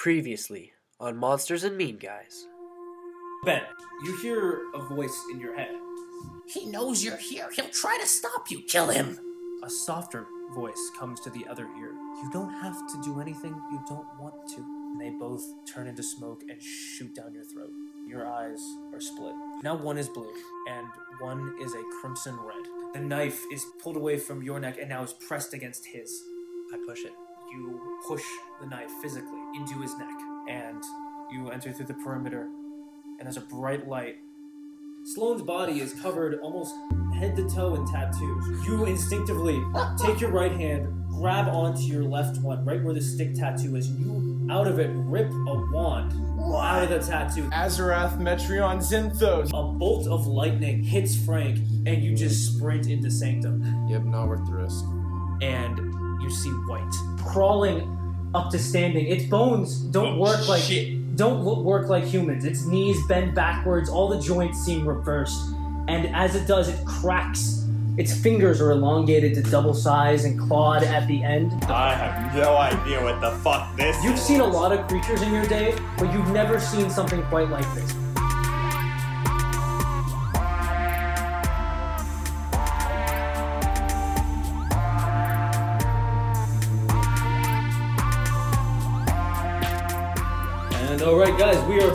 Previously on Monsters and Mean Guys. Ben, you hear a voice in your head. He knows you're here. He'll try to stop you. Kill him. A softer voice comes to the other ear. You don't have to do anything you don't want to. And they both turn into smoke and shoot down your throat. Your eyes are split. Now one is blue, and one is a crimson red. The knife is pulled away from your neck and now is pressed against his. I push it. You push the knife physically into his neck, and you enter through the perimeter, and there's a bright light. Sloane's body is covered almost head to toe in tattoos. You instinctively take your right hand, grab onto your left one, right where the stick tattoo is. You, out of it, rip a wand out of the tattoo. Azarath Metrion Zinthos. A bolt of lightning hits Frank, and you just sprint into Sanctum. Yep, not worth the risk. and you see white crawling up to standing. Its bones don't oh, work like don't lo- work like humans. Its knees bend backwards. All the joints seem reversed, and as it does, it cracks. Its fingers are elongated to double size and clawed at the end. I have no idea what the fuck this You've is. seen a lot of creatures in your day, but you've never seen something quite like this.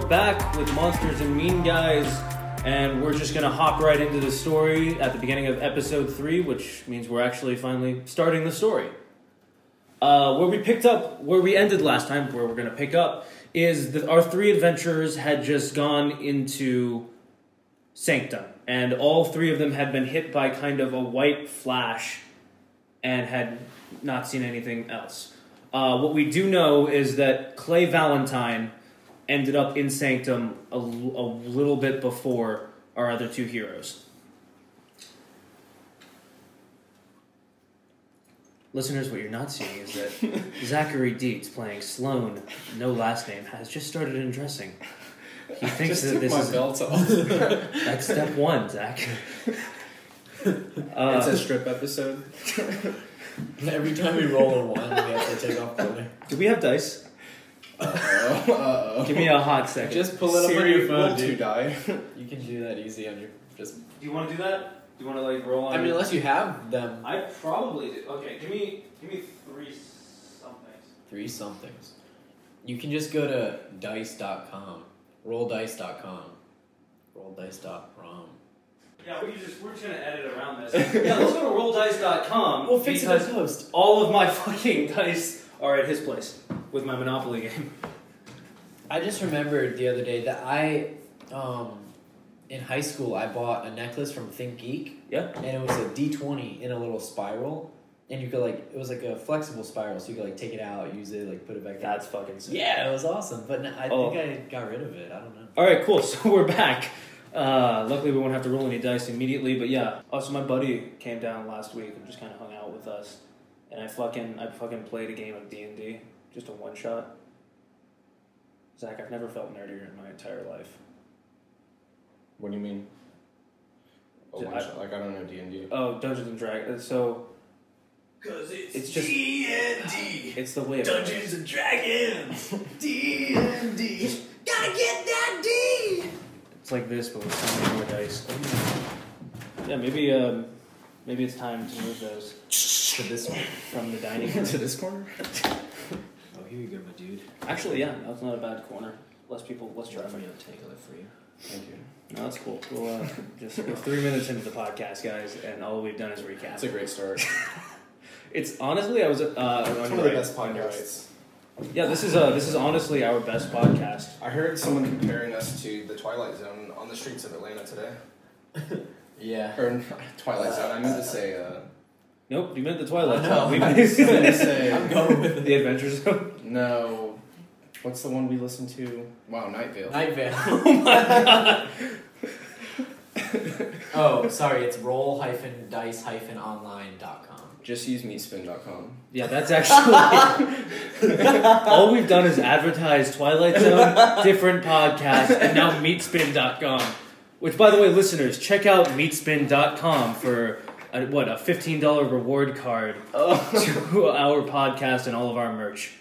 Back with Monsters and Mean Guys, and we're just gonna hop right into the story at the beginning of episode 3, which means we're actually finally starting the story. Uh, where we picked up, where we ended last time, where we're gonna pick up, is that our three adventurers had just gone into Sanctum, and all three of them had been hit by kind of a white flash and had not seen anything else. Uh, what we do know is that Clay Valentine ended up in Sanctum a little bit before our other two heroes. Listeners, what you're not seeing is that Zachary Dietz, playing Sloane, no last name, has just started undressing. He thinks that this is belt off. that's step one, Zach. Uh, it's a strip episode. Every time we roll a one, we have to take off clothing. do we have dice? Uh-oh. Uh-oh. Give me a hot second. Just pull it up on your phone, dude. die. You can do that easy on your just. Do you want to do that? Do you want to like roll on? I mean, unless you have them. I probably do. Okay, give me give me three somethings. Three somethings. You can just go to dice.com, rolldice.com, rolldice.com. Yeah, we just we're just gonna edit around this. yeah, let's go to rolldice.com. We'll fix it because in post. all of my fucking dice are at his place with my Monopoly game. I just remembered the other day that I, um, in high school, I bought a necklace from Think Geek. Yeah. And it was a D twenty in a little spiral, and you could like it was like a flexible spiral, so you could like take it out, use it, like put it back. in. That's fucking sick. Yeah, it was awesome, but no, I Oh. think I got rid of it. I don't know. All right, cool. So we're back. Uh, luckily, we won't have to roll any dice immediately. But yeah. Oh, so my buddy came down last week and just kind of hung out with us, and I fucking I fucking played a game of D and D, just a one shot. Zach, I've never felt nerdier in my entire life. What do you mean? Oh, Did one I- shot. Like I don't know D and D. Oh, Dungeons and Dragons. So Cause it's, It's just- D&D. it's the way of Dungeons and Dragons. D&D. Gotta get that D. It's like this, but with so many more dice. Yeah, maybe um, maybe it's time to move those To this one. from the dining room. to this corner? Here you go, my dude. Actually, yeah, that's not a bad corner. Less people, less traffic. I'll take it for you. Thank you. No, that's cool. We'll, uh, just we're three minutes into the podcast, guys, and all we've done is recap. That's a great start. It's honestly, I was uh, on one of the right, best on podcasts. right. Yeah, this is uh, this is honestly our best podcast. I heard someone comparing us to the Twilight Zone on the streets of Atlanta today. Yeah. Or Twilight Zone. I meant to say. Uh, Nope, you meant the Twilight Zone. We I meant meant to say. I'm going with it. the Adventure Zone. No. What's the one we listened to? Wow, Night Vale. Night Vale. Oh my god! oh, sorry, it's roll-dice-online.com. Just use meatspin.com. Yeah, that's actually all we've done is advertise Twilight Zone, different podcasts, and now Meatspin.com. Which, by the way, listeners, check out Meatspin.com for a, what a fifteen dollar reward card oh. to our podcast and all of our merch.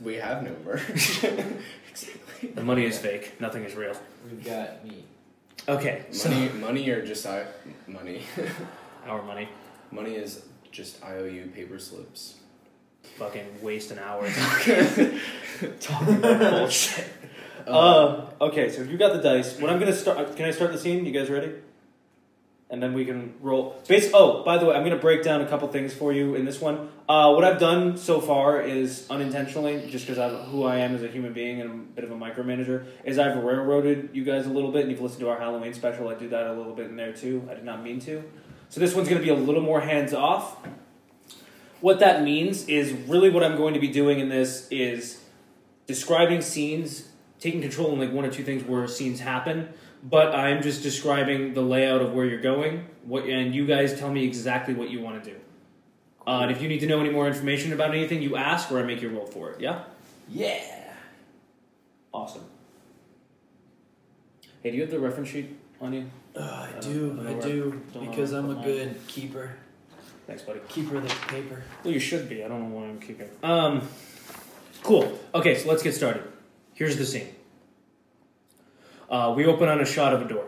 We have no merch. exactly. The money is fake. Nothing is real. We've got meat. Okay, so Money, money, or just I, money. our money. money is just IOU paper slips. Fucking waste an hour talking about bullshit. Uh, okay, so you got the dice. When I'm gonna start, can I start the scene? You guys ready? And then we can roll. Oh, by the way, I'm gonna break down a couple things for you in this one. Uh, what I've done so far is unintentionally, just because I'm who I am as a human being and a bit of a micromanager, is I've railroaded you guys a little bit. And you've listened to our Halloween special. I do that a little bit in there too. I did not mean to. So this one's gonna be a little more hands off. What that means is really what I'm going to be doing in this is describing scenes, taking control in like one or two things where scenes happen, but I'm just describing the layout of where you're going, what, and you guys tell me exactly what you want to do. Uh, and if you need to know any more information about anything, you ask or I make you roll for it. Yeah, Yeah. awesome. Hey, do you have the reference sheet on you? Uh, I I do, don't I do, don't because I'm a to put good keeper. Thanks, buddy. Keeper of the paper. Well, you should be. I don't know why I'm keeping. Um, cool. Okay, so let's get started. Here's the scene. Uh, we open on a shot of a door.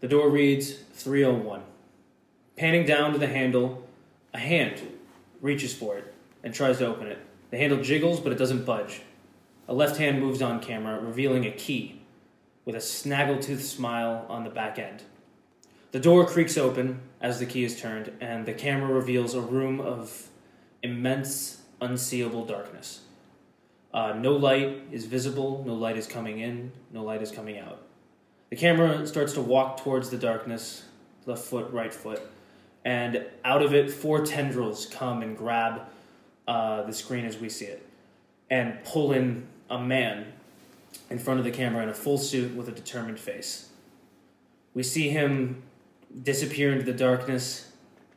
The door reads 301. Panning down to the handle, a hand reaches for it and tries to open it. The handle jiggles, but it doesn't budge. A left hand moves on camera, revealing a key with a snaggletooth smile on the back end. The door creaks open as the key is turned, and the camera reveals a room of immense, unseeable darkness. Uh, no light is visible, no light is coming in, no light is coming out. The camera starts to walk towards the darkness, left foot, right foot, and out of it, four tendrils come and grab uh, the screen as we see it, and pull in a man in front of the camera in a full suit with a determined face. We see him disappear into the darkness,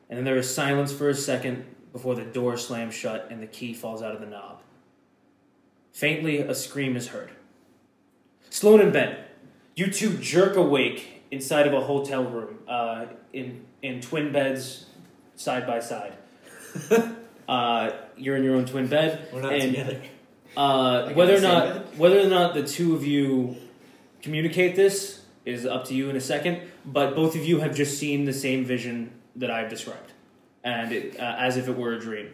and then there is silence for a second before the door slams shut and the key falls out of the knob. Faintly, a scream is heard. Sloan and Ben, you two jerk awake inside of a hotel room uh, in, in twin beds side by side. uh, you're in your own twin bed. We're not and, together. Uh, whether or not whether or not the two of you communicate this is up to you in a second. But both of you have just seen the same vision that I've described, and it, uh, as if it were a dream.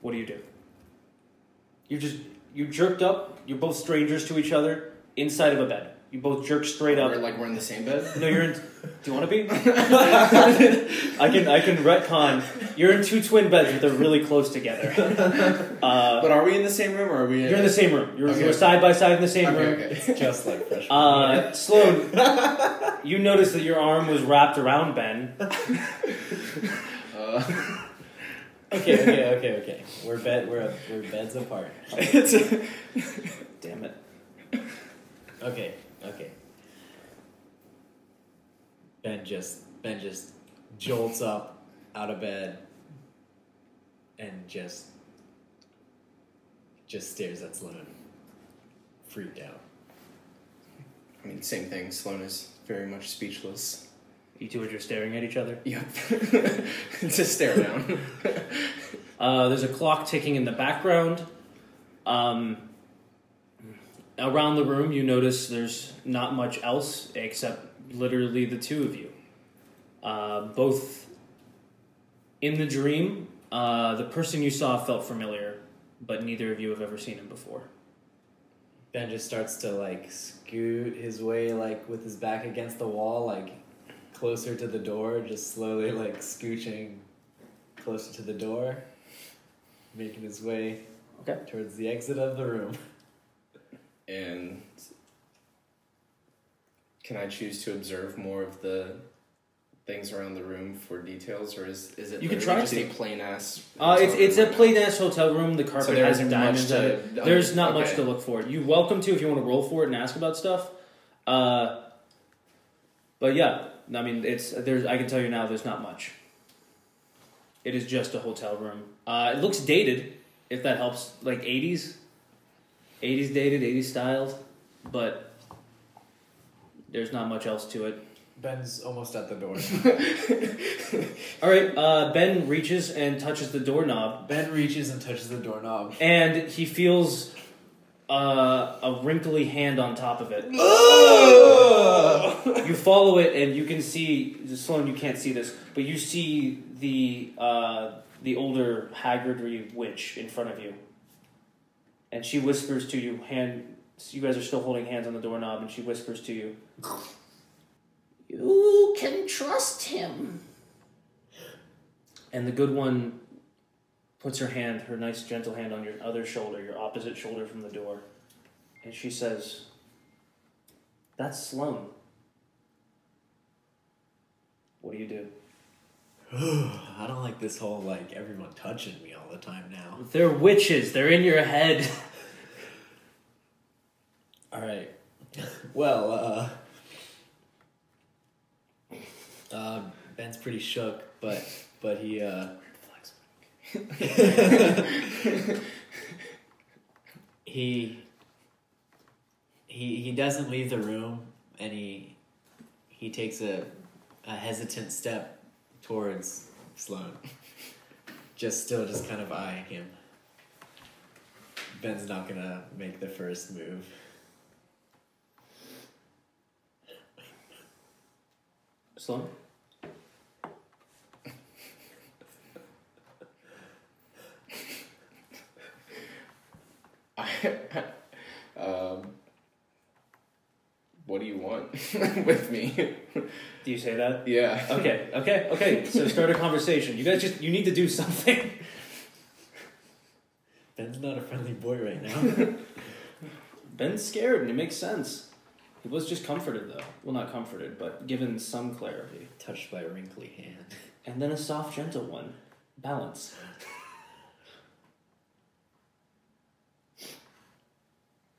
What do you do? You just you jerked up. You're both strangers to each other inside of a bed. You both jerk straight up. We're like we're in the same bed. No, you're in. Do you want to be? I can I can retcon. You're in two twin beds, but they're really close together. Uh, But are we in the same room or are we? you're in the same room. You're, Okay. you're side by side in the same Okay, room. okay. Just like fresh. Uh, Sloan, you noticed that your arm was wrapped around Ben. Uh, okay, okay, okay, okay. We're bed. We're we're beds apart. Damn it. Okay, okay. Ben just Ben just jolts up out of bed and just just stares at Sloan, freaked out. I mean, same thing. Sloan is very much speechless. You two are just staring at each other. Yep. it's a stare down. Uh, there's a clock ticking in the background. Um, around the room, you notice there's not much else except literally the two of you. Uh, both in the dream, uh, the person you saw felt familiar, but neither of you have ever seen him before. Ben just starts to like scoot his way like with his back against the wall, like closer to the door, just slowly like scooching closer to the door, making his way Okay. towards the exit of the room. and can I choose to observe more of the things around the room for details, or is is it You can try just to. a plain ass? Uh, it's hotel it's a room right plain ass hotel room. The carpet So has diamonds much on to. it. There's not much to look for. You're welcome to if you want to roll for it and ask about stuff. Uh, but yeah, I mean, it's there's. I can tell you now, there's not much. It is just a hotel room. Uh, it looks dated, if that helps. Like '80s, '80s dated, '80s styled, but there's not much else to it. Ben's almost at the door. All right, uh, Ben reaches and touches the doorknob, ben reaches and touches the doorknob. and he feels uh, a wrinkly hand on top of it. you follow it, and you can see Sloan. You can't see this, but you see the uh, the older haggardry witch in front of you, and she whispers to you. Hand, you guys are still holding hands on the doorknob, and she whispers to you. You can trust him. And the good one puts her hand, her nice gentle hand, on your other shoulder, your opposite shoulder from the door. And she says, That's Sloan. What do you do? I don't like this whole like everyone touching me all the time now. They're witches. They're in your head. All right. Well, uh, uh, Ben's pretty shook, but but he uh, he he he doesn't leave the room, and he he takes a a hesitant step towards Sloan. Just still, just kind of eyeing him. Ben's not gonna make the first move. Sloan? um, what do you want with me? Do you say that? yeah. Okay, okay, okay. So start a conversation. You guys just, you need to do something. Ben's not a friendly boy right now. Ben's scared, and it makes sense. He was just comforted, though. Well, not comforted, but given some clarity. Touched by a wrinkly hand. And then a soft, gentle one. Balance.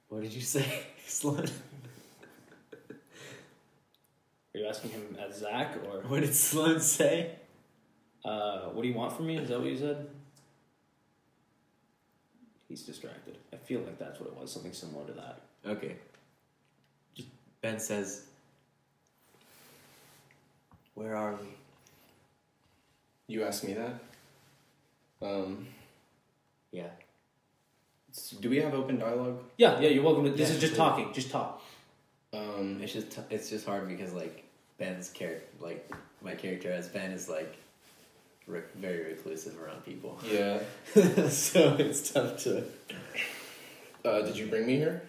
What did you say, Sloan? Are you asking him as Zach, or What did Sloan say? uh, what do you want from me? Is that what you said? He's distracted. I feel like that's what it was. Something similar to that. Okay. Just Ben says, "Where are we?" You asked me that. Um, Yeah. do we have open dialogue? Yeah, yeah. You're welcome. To, this Yeah, is just talking. Just talk. Um, It's just t- it's just hard because like Ben's character, like my character as Ben is like re- very reclusive around people, yeah. so it's tough to. Uh, did you bring me here?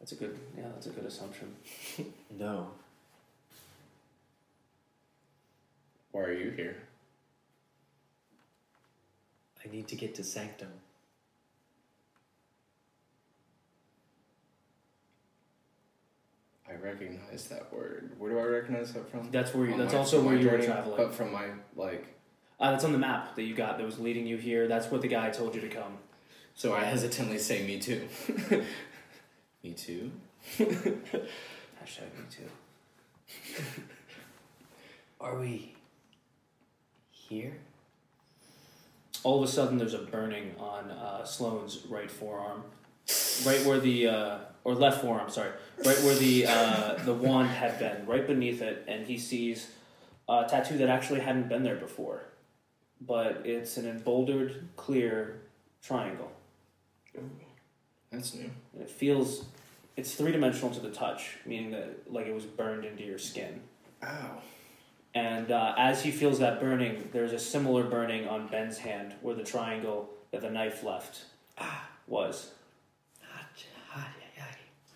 That's a good. Yeah, that's a good assumption. No. Why are you here? I need to get to Sanctum. I recognize that word. Where do I recognize that from? That's where. You, On that's my- also where my you were traveling. But from my like, Uh, that's on the map that you got that was leading you here. That's what the guy told you to come. so I hesitantly say, "Me too." me too. Hashtag me too. Are we here? All of a sudden, there's a burning on uh, Sloane's right forearm, right where the uh, or left forearm. Sorry, right where the uh, the wand had been, right beneath it, and he sees a tattoo that actually hadn't been there before, but it's an emboldered, clear triangle. That's new. And it feels, it's three dimensional to the touch, meaning that like it was burned into your skin. Ow. And uh, as he feels that burning, there's a similar burning on Ben's hand where the triangle that the knife left was.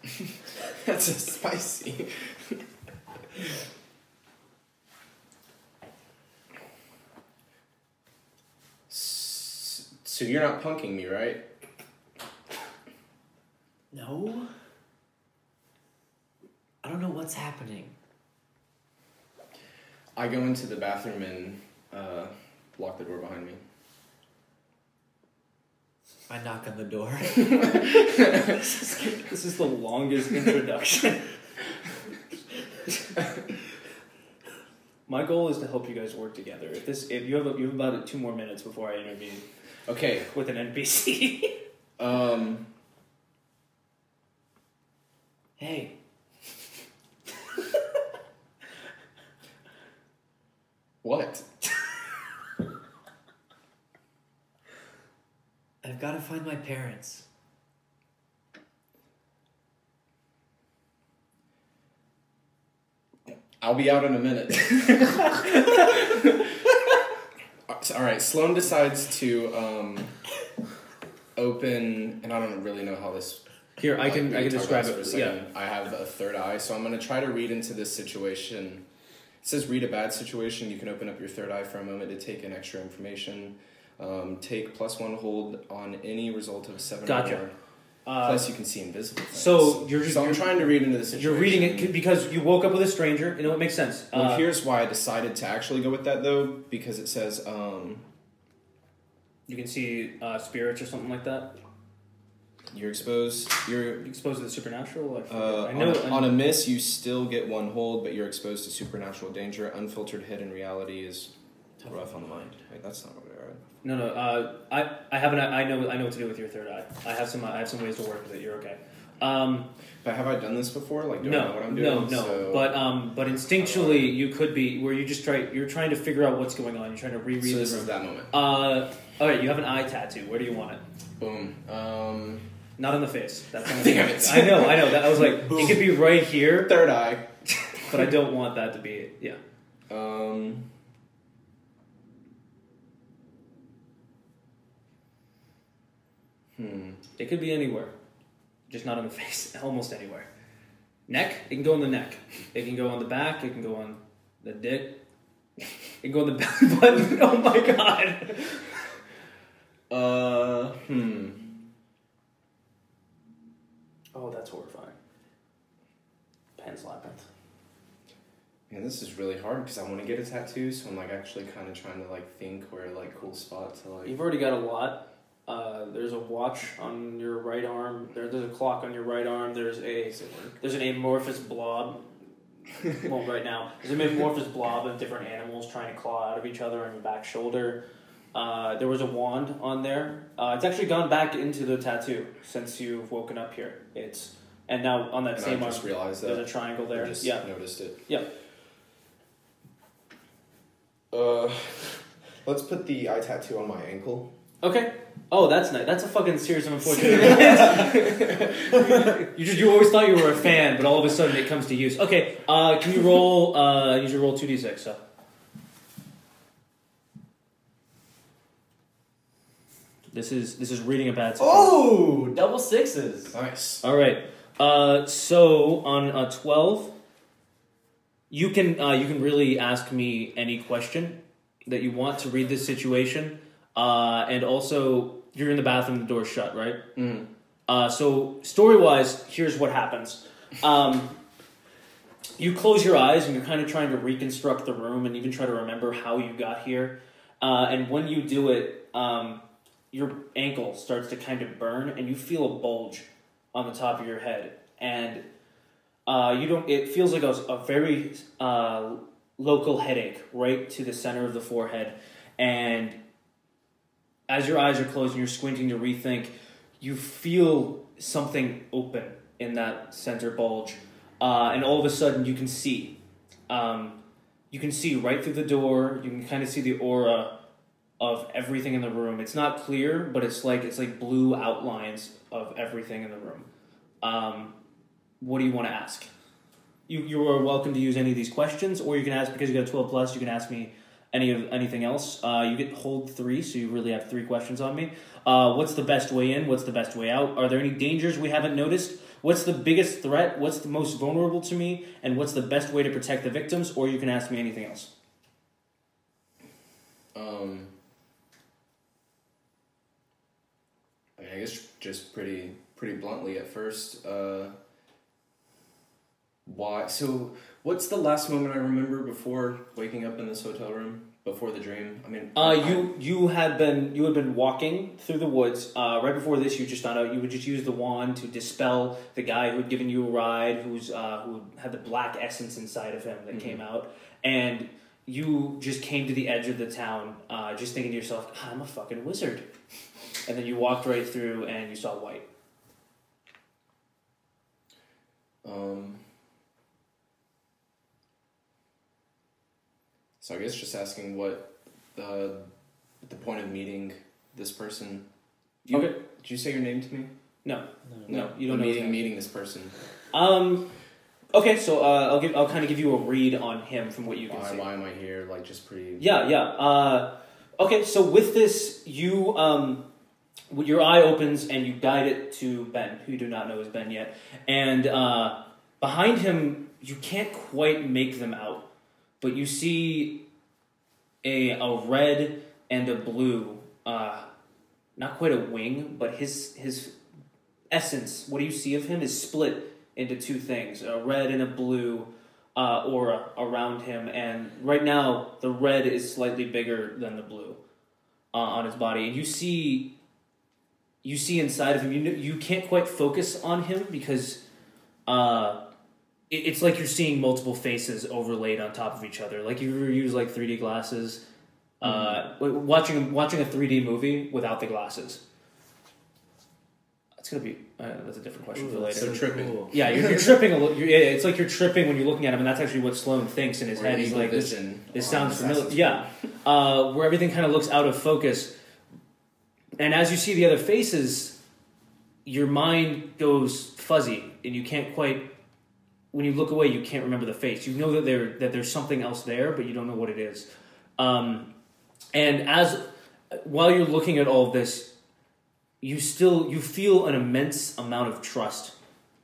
That's so spicy. So you're not punking me, right? No. I don't know what's happening. I go into the bathroom and uh, lock the door behind me. I knock on the door. this, is, the longest introduction. My goal is to help you guys work together. If this, if you have, a, you have about two more minutes before I intervene. Okay. With an NPC. um. Hey. what? Pants. I'll be out in a minute. All right, Sloan decides to um, open, and I don't really know how this. Here, I can we I can describe about this for it. a Yeah. I have a third eye, so I'm going to try to read into this situation. It says read a bad situation. You can open up your third eye for a moment to take in extra information. Um, take plus one hold on any result of seven Gotcha. or more. Uh, Plus, you can see invisible things. so you're just- so I'm you're- trying to read into the situation. you're reading it because you woke up with a stranger. You know, it makes sense. Well, Uh, here's why I decided to actually go with that though, because it says um, you can see uh, spirits or something like that. you're exposed. You're You exposed to the supernatural. I, uh, I know. on, a, on a miss, you still get one hold, but you're exposed to supernatural danger. Unfiltered hidden reality is rough on the mind. Wait, that's not No, no. Uh, I, I have an, I know, I know what to do with your third eye. I have some, I have some ways to work with it. You're okay. Um, But have I done this before? Like, do I know no, what I'm doing? no, no. So- But, um, but instinctually, you could be where you just try. You're trying to figure out what's going on. You're trying to reread so the this is that moment. Uh, all right. You have an eye tattoo. Where do you want it? Boom. Um, Not on the face. That's on the Damn face. it. I know. I know. That I was like, it could be right here, third eye. but I don't want that to be it. Yeah. Um. Hmm. It could be anywhere, just not on the face. Almost anywhere. Neck. It can go on the neck. It can go on the back. It can go on the dick. It can go on the belly button. Oh my god. Uh. Hmm. Oh, that's horrifying. Pan's labyrinth. Man, this is really hard because I want to get a tattoo, so I'm like actually kind of trying to like think where like cool spot to like. You've already got a lot. Uh, there's a watch on your right arm. There, there's a clock on your right arm. There's a there's an amorphous blob. well, right now there's an amorphous blob of different animals trying to claw out of each other on your back shoulder. Uh, there was a wand on there. Uh, it's actually gone back into the tattoo since you've woken up here. It's and now on that And same I arm just realized there's that. a triangle there. I just Yeah. noticed it. Yeah. Uh, let's put the eye tattoo on my ankle. Okay. Oh, that's nice. That's a fucking series of unfortunate events. you just you always thought you were a fan, but all of a sudden it comes to use. Okay. Uh, can you roll? Uh, use your roll two d six. So. This is this is reading a bad. situation. Oh, double sixes. Nice. All right. Uh, so on uh, twelve, you can uh, you can really ask me any question that you want to read this situation, uh, and also you're in the bathroom, the door's shut, right? Mm. Uh, so story wise, here's what happens. Um, you close your eyes and you're kind of trying to reconstruct the room and even try to remember how you got here. Uh, and when you do it, um, your ankle starts to kind of burn and you feel a bulge on the top of your head. And uh, you don't. It feels like a, a very uh, local headache right to the center of the forehead. And as your eyes are closed and you're squinting to rethink, you feel something open in that center bulge, uh, and all of a sudden you can see. Um, you can see right through the door. You can kind of see the aura of everything in the room. It's not clear, but it's like it's like blue outlines of everything in the room. Um, what do you want to ask? You you are welcome to use any of these questions, or you can ask because you got twelve plus. You can ask me any of anything else. Uh, you get hold three, so you really have three questions on me. Uh, what's the best way in? What's the best way out? Are there any dangers we haven't noticed? What's the biggest threat? What's the most vulnerable to me? And what's the best way to protect the victims? Or you can ask me anything else. Um. I mean, I guess just pretty pretty bluntly at first. Uh, why? So, what's the last moment I remember before waking up in this hotel room? Before the dream? I mean, Uh, you you had been you had been walking through the woods. Uh, right before this, you just found out you would just use the wand to dispel the guy who had given you a ride, who's uh, who had the black essence inside of him that came out, and you just came to the edge of the town, uh, just thinking to yourself, "I'm a fucking wizard," and then you walked right through and you saw white. Um, so I guess just asking what the the point of meeting this person You, Okay. Did you say your name to me? No. No. No, you don't meeting meeting this person. Um. Okay, so uh, I'll give I'll kind of give you a read on him from what you can Why, see. why am I here? Like just pretty. Yeah, yeah. Uh, okay, so with this, you um, your eye opens and you guide it to Ben, who you do not know is Ben yet, and uh, behind him, you can't quite make them out, but you see a a red and a blue, uh, not quite a wing, but his his essence. What do you see of him is split into two things: a red and a blue uh, aura around him, and right now the red is slightly bigger than the blue uh, on his body, and you see you see inside of him. You you can't quite focus on him because uh, it's like you're seeing multiple faces overlaid on top of each other. Like you ever use like 3D glasses, uh, watching watching a 3D movie without the glasses. It's gonna be uh, that's a different question for Ooh, later. So tripping. cool. Yeah, you're, you're tripping a little. Yeah, it's like you're tripping when you're looking at him, and that's actually what Sloan thinks in his Or head. He's like, this, this sounds familiar. Yeah, uh, where everything kind of looks out of focus. And as you see the other faces, your mind goes fuzzy, and you can't quite. When you look away, you can't remember the face. You know that there that there's something else there, but you don't know what it is. Um, and as while you're looking at all this, you still you feel an immense amount of trust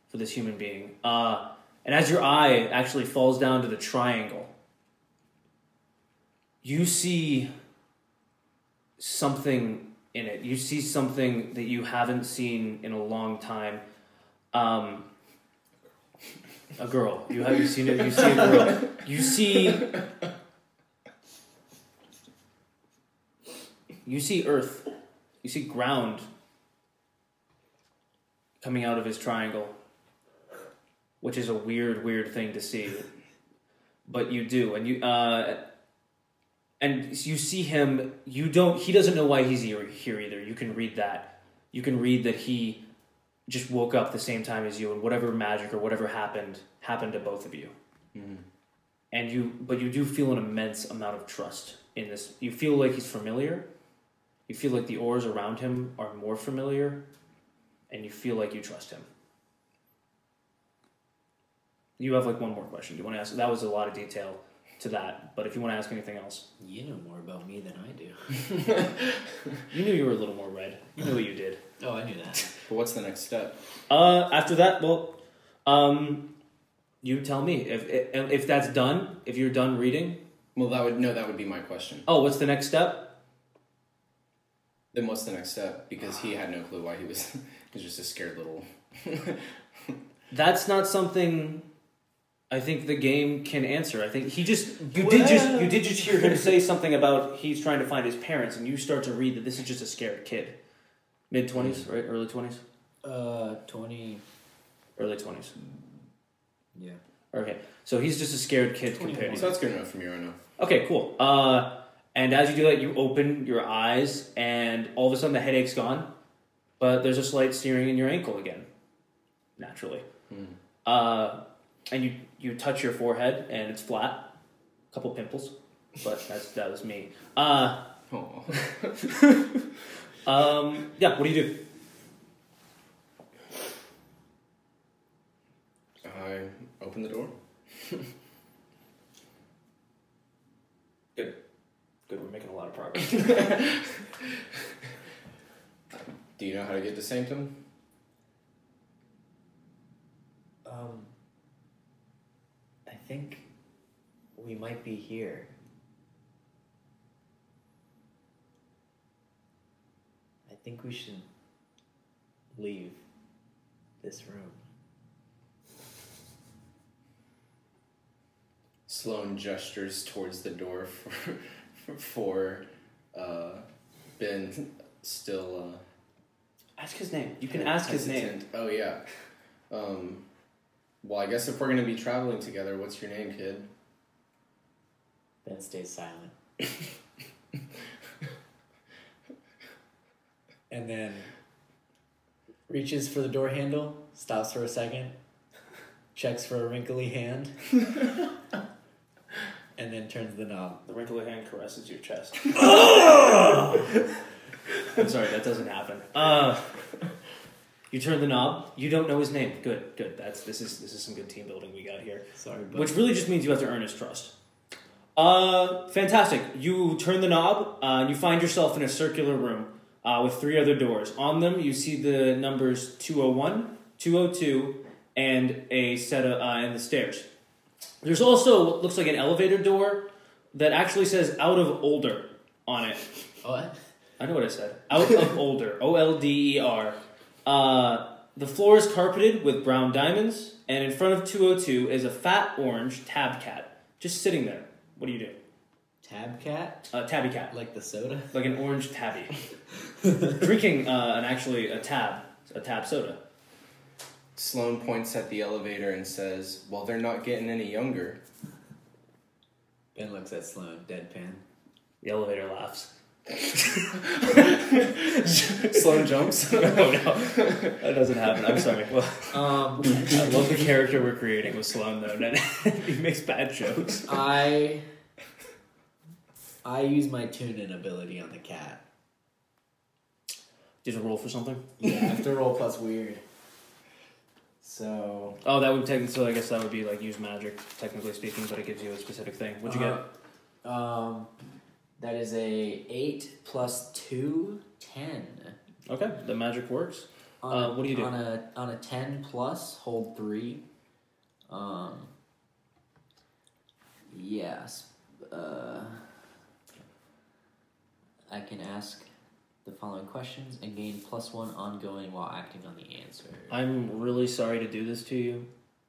for this human being. Uh, and as your eye actually falls down to the triangle, you see something in it. You see something that you haven't seen in a long time. Um, a girl. You have you seen it? You see a girl. You see. You see earth. You see ground coming out of his triangle, which is a weird, weird thing to see. But you do, and you uh, and you see him. You don't. He doesn't know why he's here, here either. You can read that. You can read that he just woke up the same time as you, and whatever magic or whatever happened happened to both of you. Mm-hmm. And you, but you do feel an immense amount of trust in this. You feel like he's familiar. You feel like the oars around him are more familiar, and you feel like you trust him. You have like one more question. Do you want to ask? That was a lot of detail to that, but if you want to ask anything else, You know more about me than I do. you knew you were a little more red. You knew what you did. Oh, I knew that. But what's the next step? Uh, after that, well, um, you tell me if if if that's done. If you're done reading, Well, that would no, that would be my question. oh, what's the next step? Then what's the next step? Because he had no clue why he was. he was just a scared little. That's not something I think the game can answer. I think he just you did just you did just hear him say something about he's trying to find his parents, and you start to read that this is just a scared kid, mid twenties, right? Early twenties, Uh, 20. early twenties. Yeah. Okay, so he's just a scared kid 21. compared to So that's good enough for me right now. Okay, cool. Uh, and as you do that, you open your eyes, and all of a sudden the headache's gone, but there's a slight steering in your ankle again, naturally. Uh, and you you touch your forehead, and it's flat, a couple pimples, but that's that was me. Uh, Oh. um, yeah. What do you do? I open the door. Good. Good. We're making a lot of progress. Do you know how to get to Sanctum? Um, I think we might be here. Think we should leave this room. Sloane gestures towards the door for for uh, Ben. Still. Uh, ask his name. You can ask his name. Oh yeah. Um, well, I guess if we're gonna be traveling together, what's your name, kid? Ben stays silent. and then reaches for the door handle, stops for a second, checks for a wrinkly hand, and then turns the knob. The wrinkly hand caresses your chest. I'm sorry, that doesn't happen. Uh, you turn the knob. You don't know his name. Good, good. That's this is this is some good team building we got here. Sorry, but Which really just means you have to earn his trust. Uh, fantastic. You turn the knob, uh, and you find yourself in a circular room uh, with three other doors. On them, you see the numbers 201, 202, and a set of, uh, and the stairs. There's also what looks like an elevator door that actually says out of older on it. what? I know what I said. Out of older. O L D E R. Uh, the floor is carpeted with brown diamonds, and in front of 202 is a fat orange tab cat just sitting there. What do you do? Tab cat, Uh, tabby cat, like the soda. like an orange tabby, drinking uh, an actually a tab, a tab soda. Sloan points at the elevator and says, "Well, they're not getting any younger." Ben looks at Sloan, deadpan. The elevator laughs. Sloan jumps. no, no, that doesn't happen. I'm sorry. Well, Um, I love the character we're creating with Sloan though. he makes bad jokes. I I use my tune in ability on the cat. Did you roll for something? Yeah, I have to roll plus weird. So Oh, that would technically. So I guess that would be like use magic, technically speaking, but it gives you a specific thing. What'd you get? uh, Um, that is a eight plus two, ten. Okay, the magic works. On Uh, what do you do? On a on a ten plus, hold three. Um. Yes. Uh. I can ask the following questions and gain plus one ongoing while acting on the answer. I'm really sorry to do this to you,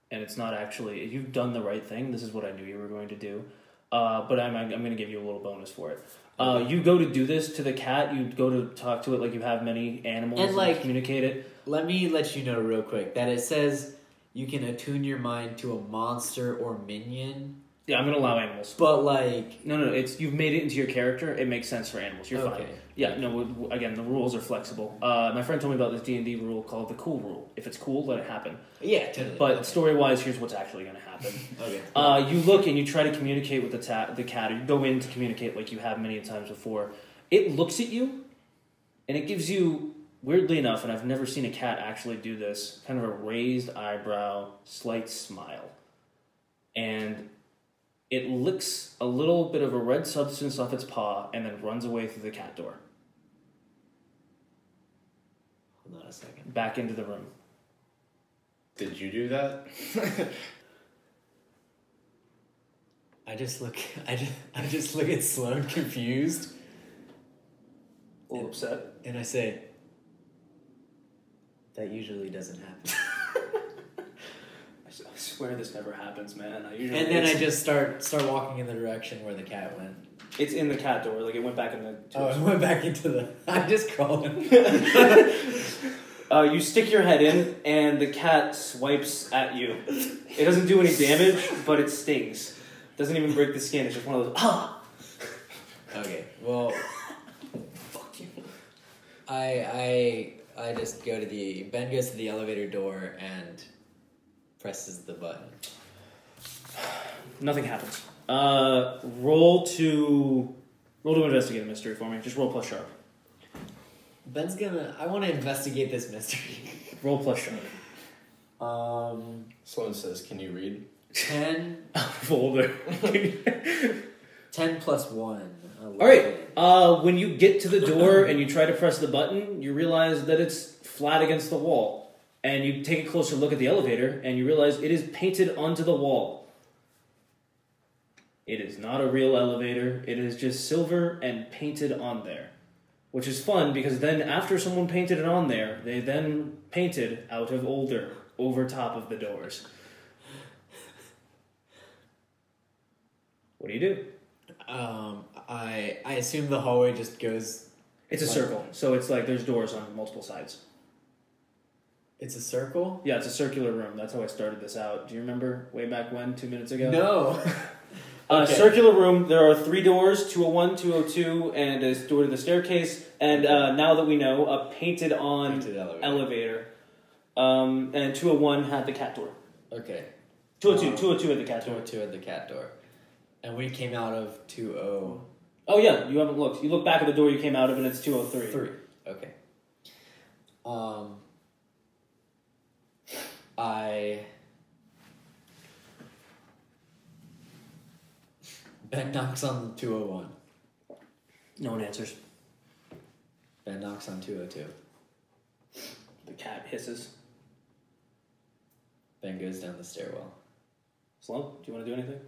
and it's not actually. You've done the right thing. This is what I knew you were going to do. Uh, but I'm, I'm going to give you a little bonus for it. Uh, you go to do this to the cat. You go to talk to it like you have many animals And, like- communicate it. Let me let you know real quick that it says you can attune your mind to a monster or minion, Yeah, I'm going to allow animals. but like No, no, no, it's you've made it into your character. It makes sense for animals. You're fine. Yeah, no. Again, the rules are flexible. Uh, my friend told me about this D and D rule called the cool rule. If it's cool, let it happen. yeah, totally. But okay. story wise, here's what's actually going to happen. okay. Uh, you look and you try to communicate with the, ta- the cat, or you go in to communicate like you have many times before. It looks at you, and it gives you, weirdly enough, and I've never seen a cat actually do this, kind of a raised eyebrow, slight smile. And it licks a little bit of a red substance off its paw and then runs away through the cat door, Hold on a second. back into the room. Did you do that? I just look. I just. I just look at Sloan confused, A little upset. and I say, "That usually doesn't happen." I I swear this never happens, man. I usually, and then I just start start walking in the direction where the cat went. it's in the cat door, like it went back in the. Oh, I went back into the. I'm just crawling. Uh, you stick your head in, and the cat swipes at you. It doesn't do any damage, but it stings. Doesn't even break the skin. It's just one of those. Ah. okay. Well. Fuck you. I I I just go to the Ben goes to the elevator door and presses the button. Nothing happens. Uh, roll to roll to investigate a mystery for me. Just roll plus sharp. Ben's gonna. I want to investigate this mystery. Roll plus sharp. Um, Sloan says, "Can you read?" 10, Folder. 10 plus one. All right. Uh, when you get to the door and you try to press the button, you realize that it's flat against the wall. And you take a closer look at the elevator, and you realize it is painted onto the wall. It is not a real elevator. It is just silver and painted on there, which is fun because then after someone painted it on there, they then painted out of older over top of the doors. What do you do? Um, I I assume the hallway just goes. It's a What? circle, so it's like there's doors on multiple sides. It's a circle. Yeah, it's a circular room. That's how I started this out. Do you remember way back when, two minutes ago? No. Uh, Okay. circular room. There are three doors: 201, 202, and a door to the staircase. And uh, now that we know, a painted on Painted elevator. elevator. Um, and 201 had the cat door. okay. 202, Um, 202 had the cat door. or two at the cat door, and we came out of two oh Oh yeah, you haven't looked. You look back at the door you came out of, and it's 203. three. Okay. Um. I. Ben knocks on 201. No one answers. Ben knocks on 202. The cat hisses. Ben goes down the stairwell. Sloan, do you want to do anything?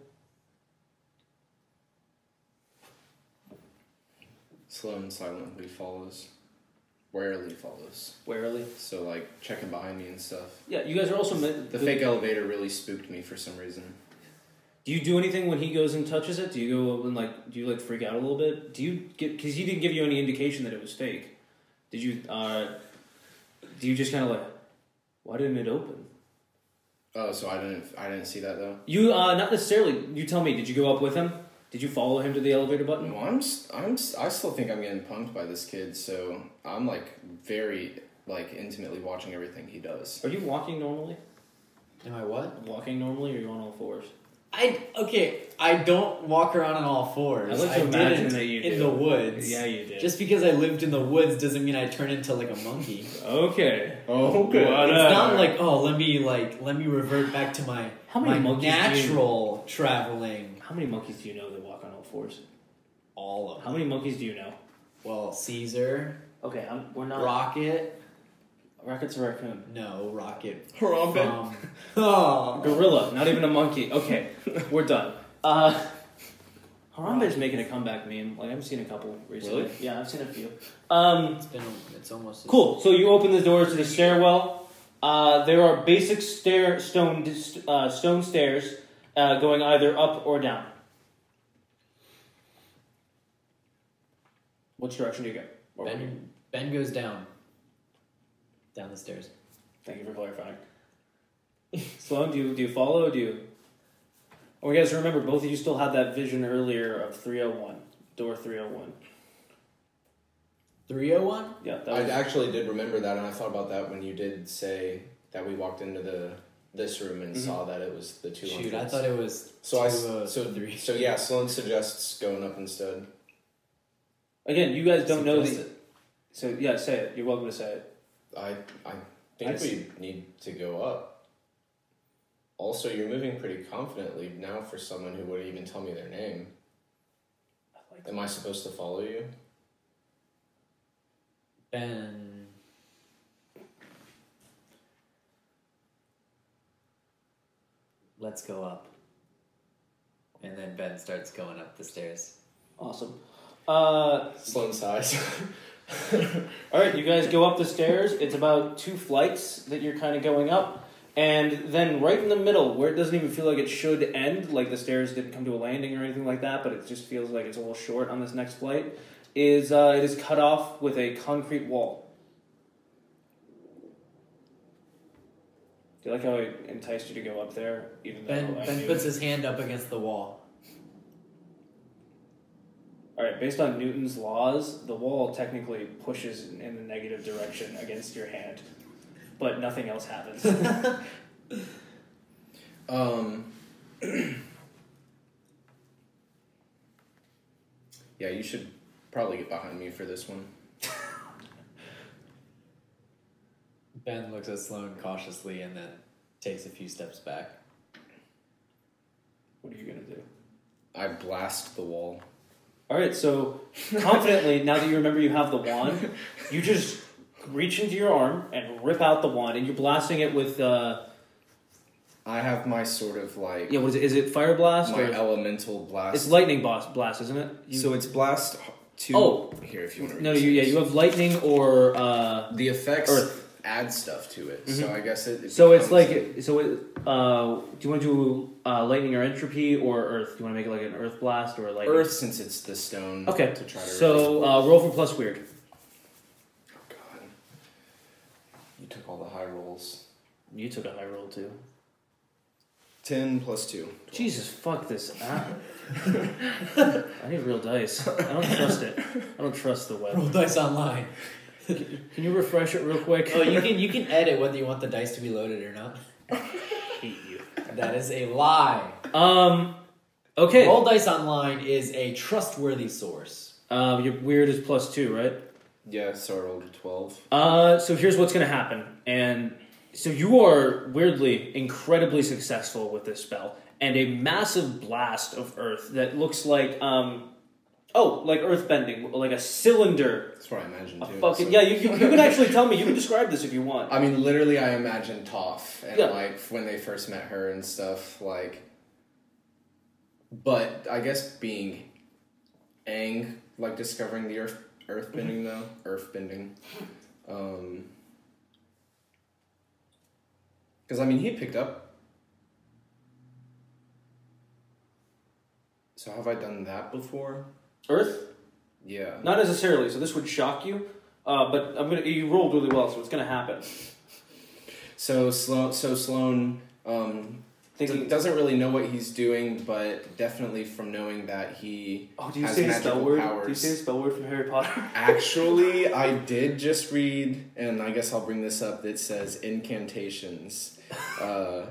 Sloan silently follows. Warily follows. Warily. So like checking behind me and stuff. Yeah, you guys are also meant. The fake elevator really spooked me for some reason. Do you do anything when he goes and touches it? Do you go and like? Do you like freak out a little bit? Do you get because he didn't give you any indication that it was fake? Did you? uh Do you just kind of like? Why didn't it open? Oh, so I didn't I didn't see that though. You uh not necessarily. You tell me. Did you go up with him? Did you follow him to the elevator button? No, I'm I'm, I still think I'm getting punked by this kid, so I'm like very like intimately watching everything he does. Are you walking normally? Am I what? Walking normally, or are you on all fours? I okay. I don't walk around on all fours. I like to imagine didn't that you in do. the woods. Yeah, you did. Just because I lived in the woods doesn't mean I turn into like a monkey. okay. Oh, good. Whatever. It's not like oh, let me like let me revert back to my How many my monkeys do you- natural traveling. How many monkeys do you know that walk on all fours? All of How them. many monkeys do you know? Well, Caesar, Okay, I'm, we're not. Rocket. Rocket's a raccoon. No, Rocket. Harambe. From, oh, Gorilla, not even a monkey. Okay, we're done. Uh, Harambe's making a comeback meme. Like I've seen a couple recently. Really? Yeah, I've seen a few. Um, it's been it's almost cool. So you open the doors to the stairwell. Uh, there are basic stair stone uh, stone stairs uh, going either up or down. Which direction do you go? Or where do Ben Ben goes down. Down the stairs. Thank you for clarifying. Sloan, do you do you follow? Or do you? Oh, you guys remember both of you still had that vision earlier of three hundred one, door three hundred one. Three oh one. Yeah, that I actually did remember that, and I thought about that when you did say that we walked into the this room and Mhm. saw that it was the two hundred. Shoot, I thought it was So I uh, so three. so yeah. Sloan suggests going up instead. again, you guys don't know Suggest the. So yeah, say it. You're welcome to say it. I I think I we need to go up. Also, you're moving pretty confidently now for someone who wouldn't even tell me their name. Am I supposed to follow you? Ben. Let's go up. And then Ben starts going up the stairs. Awesome. Uh, Sloan sighs. all right, you guys go up the stairs. It's about two flights that you're kind of going up, and then right in the middle, where it doesn't even feel like it should end, like the stairs didn't come to a landing or anything like that, but it just feels like it's a little short on this next flight. Is uh, it is cut off with a concrete wall. Do you like how I enticed you to go up there, even though Ben, I ben knew- puts his hand up against the wall. All right, based on Newton's laws, the wall technically pushes in the negative direction against your hand, but nothing else happens. Um. yeah, you should probably get behind me for this one. Ben looks at Sloan cautiously and then takes a few steps back. what are you gonna do? I blast the wall. All right, so confidently, now that you remember you have the wand, you just reach into your arm and rip out the wand, and you're blasting it with uh, I have my sort of like yeah, what is it? Is it fire blast my or elemental blast. it's lightning blast, blast, isn't it? You- so it's blast two. Oh. here if you want to. no, no, you, yeah, you have lightning or uh, the effects Earth. Add stuff to it. So I guess it. it So it's becomes like so. It, uh, do you want to do uh, lightning or entropy or earth? Do you want to make it like an earth blast or a lightning? Earth since it's the stone. Okay. To try to So uh, roll for plus weird. Oh God. You took all the high rolls. You took a high roll too. Ten plus two. Jesus, fuck this app. I need real dice. I don't trust it. I don't trust the web. Roll web. dice online. Can you refresh it real quick? Oh, you can you can edit whether you want the dice to be loaded or not. hate you. That is a lie. Um. Okay. Roll dice online is a trustworthy source. Um. Your weird is plus two, right? Yeah, so I rolled a 12. Uh, so here's what's gonna happen, and so you are weirdly incredibly successful with this spell, and a massive blast of earth that looks like um, oh, like earth bending, like a cylinder. That's what I imagined A too. fucking so- yeah, you, you, you can actually tell me. You can describe this if you want. I mean, literally, I imagine Toph and Yeah. like when they first met her and stuff. Like, but I guess being Aang, like discovering the earth, earth Mm-hmm. bending though, earth bending. Um, because I mean, he picked up. So have I done that before? Earth, Yeah. not necessarily. So this would shock you, uh, but I'm gonna. You rolled really well, so it's gonna happen. So Sloan, so Sloan, um, Thinking, doesn't really know what he's doing, but definitely from knowing that he oh, do you has say magical spell word? powers. Do you say the spell word from Harry Potter? Actually, I did just read, and I guess I'll bring this up. That says incantations. Uh,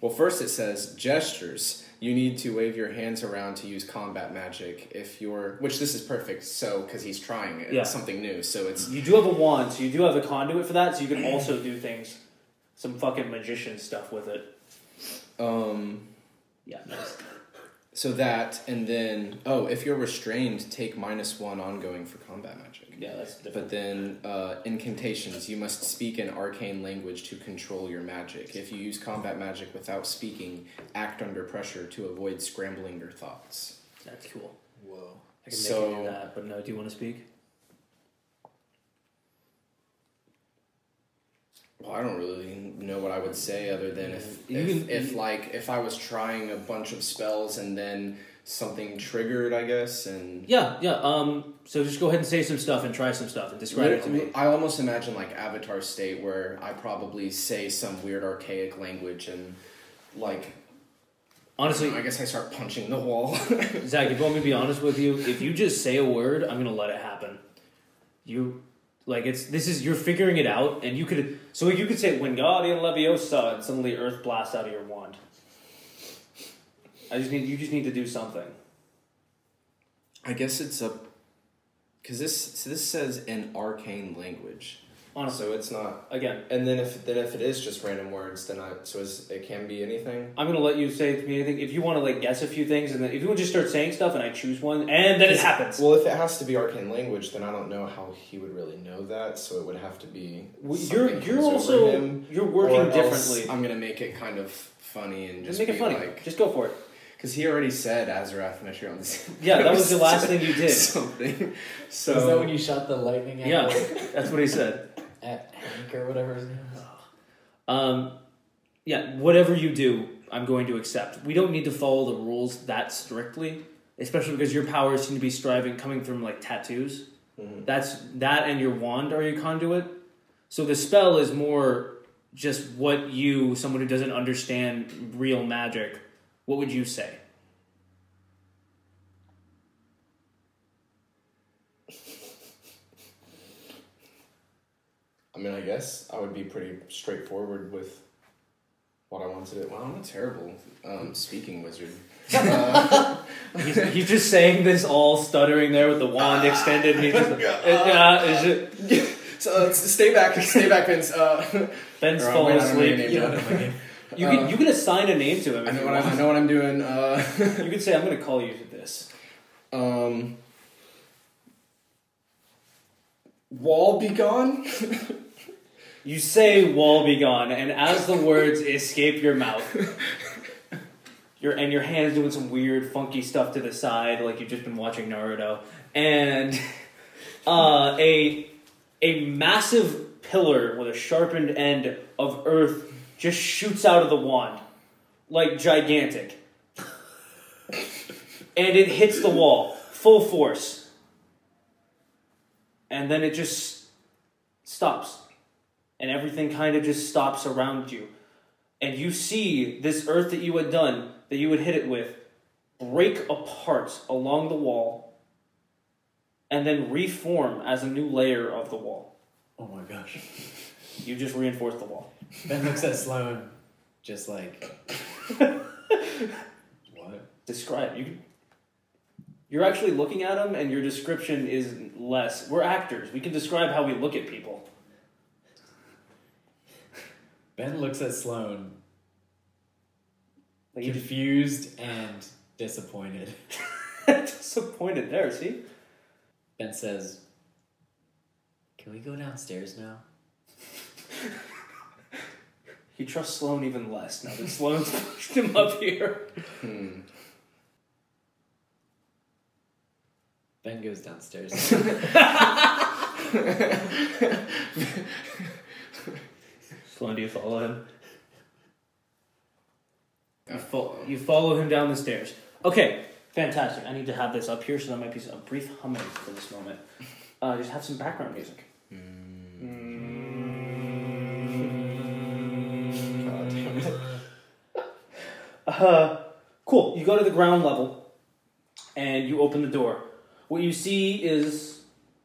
well, first it says gestures. You need to wave your hands around to use combat magic. If you're, which this is perfect, so because he's trying it, Yeah. it's something new. So it's You do have a wand, so you do have a conduit for that, so you can also do things, some fucking magician stuff with it. um, Yeah, nice. So that, and then oh, if you're restrained, take minus one ongoing for combat magic. Yeah, that's different. But then uh, incantations, you must speak an arcane language to control your magic. If you use combat magic without speaking, act under pressure to avoid scrambling your thoughts. That's cool. Whoa. I can make So- you do that, but no, do you want to speak? Well, I don't really know what I would say other than if if, can- if like if I was trying a bunch of spells and then something triggered, I guess, and Yeah, yeah. Um, so just go ahead and say some stuff and try some stuff and describe it to me. I almost imagine like Avatar state where I probably say some weird archaic language and like Honestly, I guess I start punching the wall. Zach, if you want me to be honest with you, if you just say a word, I'm gonna let it happen. You like it's this is you're figuring it out, and you could so you could say Wingardium Leviosa, and suddenly Earth blasts out of your wand. I just need you just need to do something. I guess it's a because this so this says an arcane language, Honestly, so it's not. again, And then if then if it is just random words, then I so is, it can be anything. I'm gonna let you say to me anything. If you want to like guess a few things, and then if you want to just start saying stuff, and I choose one, and then it happens. Well, if it has to be arcane language, then I don't know how he would really know that. So it would have to be. Well, you're you're also him, you're working differently. I'm gonna make it kind of funny and Just just make it funny. like Just go for it. because he already said Azarath Metrion. Yeah, that was the last thing you did. Something. So Was that when you shot the lightning at, Yeah, that's what he said. At Hank or whatever his name was? Um, yeah, whatever you do, I'm going to accept. We don't need to follow the rules that strictly, especially because your powers seem to be striving coming from like tattoos. Mhm. That's that, and your wand are your conduit. So the spell is more just what you, someone who doesn't understand real magic, what would you say? Mean, I guess I would be pretty straightforward with what I wanted it. Wow, I'm a terrible um, speaking wizard. Uh, He's, he's just saying this all stuttering there with the wand extended. And he's just, uh, is it, so uh, stay back, stay back, Vince. Uh, Ben's uh, falling wait, I don't know your asleep. name You now. don't know. You can Uh, you can assign a name to him. I know what I know what I'm doing. Uh, You could say I'm going to call you this. um, wall be gone. You say "wall be gone," and as the words escape your mouth, your and your hands doing some weird, funky stuff to the side, like you've just been watching Naruto, and uh, a a massive pillar with a sharpened end of earth just shoots out of the wand, like gigantic, and it hits the wall full force, and then it just stops and everything kind of just stops around you. And you see this earth that you had done, that you had hit it with, break apart along the wall and then reform as a new layer of the wall. Oh my gosh. You just reinforced the wall. Ben looks at Sloan, just like. what? Describe. You You're actually looking at him, and your description is less. We're actors. We can describe how we look at people. Ben looks at Sloan, Like you confused and disappointed. disappointed there. See, Ben says, Can we go downstairs now? he trusts Sloan even less now that Sloan's pushed him up here. Hmm. Ben goes downstairs. Do you follow him? You, fo- you follow him down the stairs. Okay, fantastic. I need to have this up here, so that might be a brief humming for this moment. Uh, just have some background music. It. Uh, cool. You go to the ground level, and you open the door. What you see is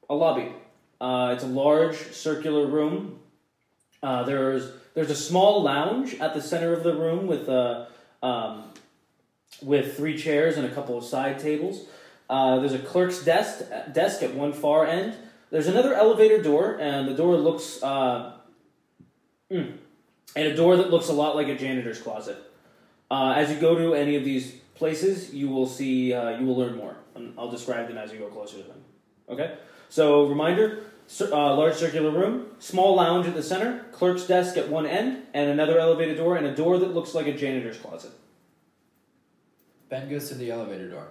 a lobby. Uh, it's a large circular room. Uh, there's there's a small lounge at the center of the room with uh, um, with three chairs and a couple of side tables. Uh, there's a clerk's desk desk at one far end. There's another elevator door, and the door looks uh, mm, and a door that looks a lot like a janitor's closet. Uh, as you go to any of these places, you will see, uh, you will learn more. I'll describe them as you go closer to them. Okay? So, reminder uh, large circular room, small lounge at the center, clerk's desk at one end, and another elevator door, and a door that looks like a janitor's closet. ben goes to the elevator door.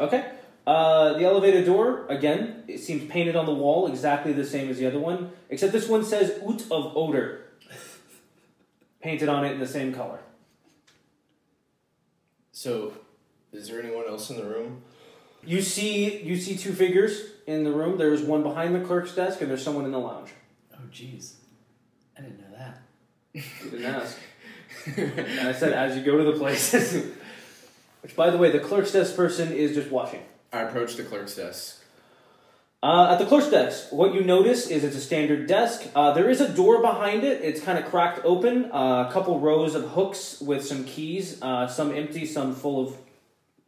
Okay? Uh, the elevator door, again, it seems painted on the wall exactly the same as the other one, except this one says Oot of Odor. painted on it in the same color. So, is there anyone else in the room? You see, you see two figures in the room. There's one behind the clerk's desk, and there's someone in the lounge. Oh, jeez. I didn't know that. You didn't ask. and I said, as you go to the places. Which, by the way, the clerk's desk person is just watching. I approach the clerk's desk. Uh, at the clerk's desk, what you notice is it's a standard desk. Uh, there is a door behind it. It's kind of cracked open. Uh, a couple rows of hooks with some keys, uh, some empty, some full of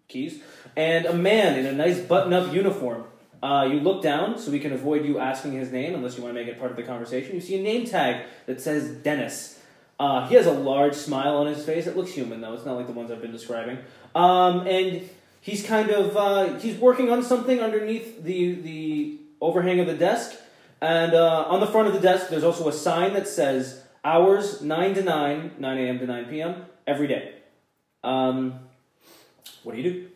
keys, and a man in a nice button-up uniform. Uh, you look down so we can avoid you asking his name unless you want to make it part of the conversation. You see a name tag that says Dennis. Uh, he has a large smile on his face. It looks human though. It's not like the ones I've been describing. Um, and he's kind of uh, he's working on something underneath the the overhang of the desk. And uh, on the front of the desk, there's also a sign that says hours nine to nine, nine a.m. to nine p.m. every day. Um, what do you do?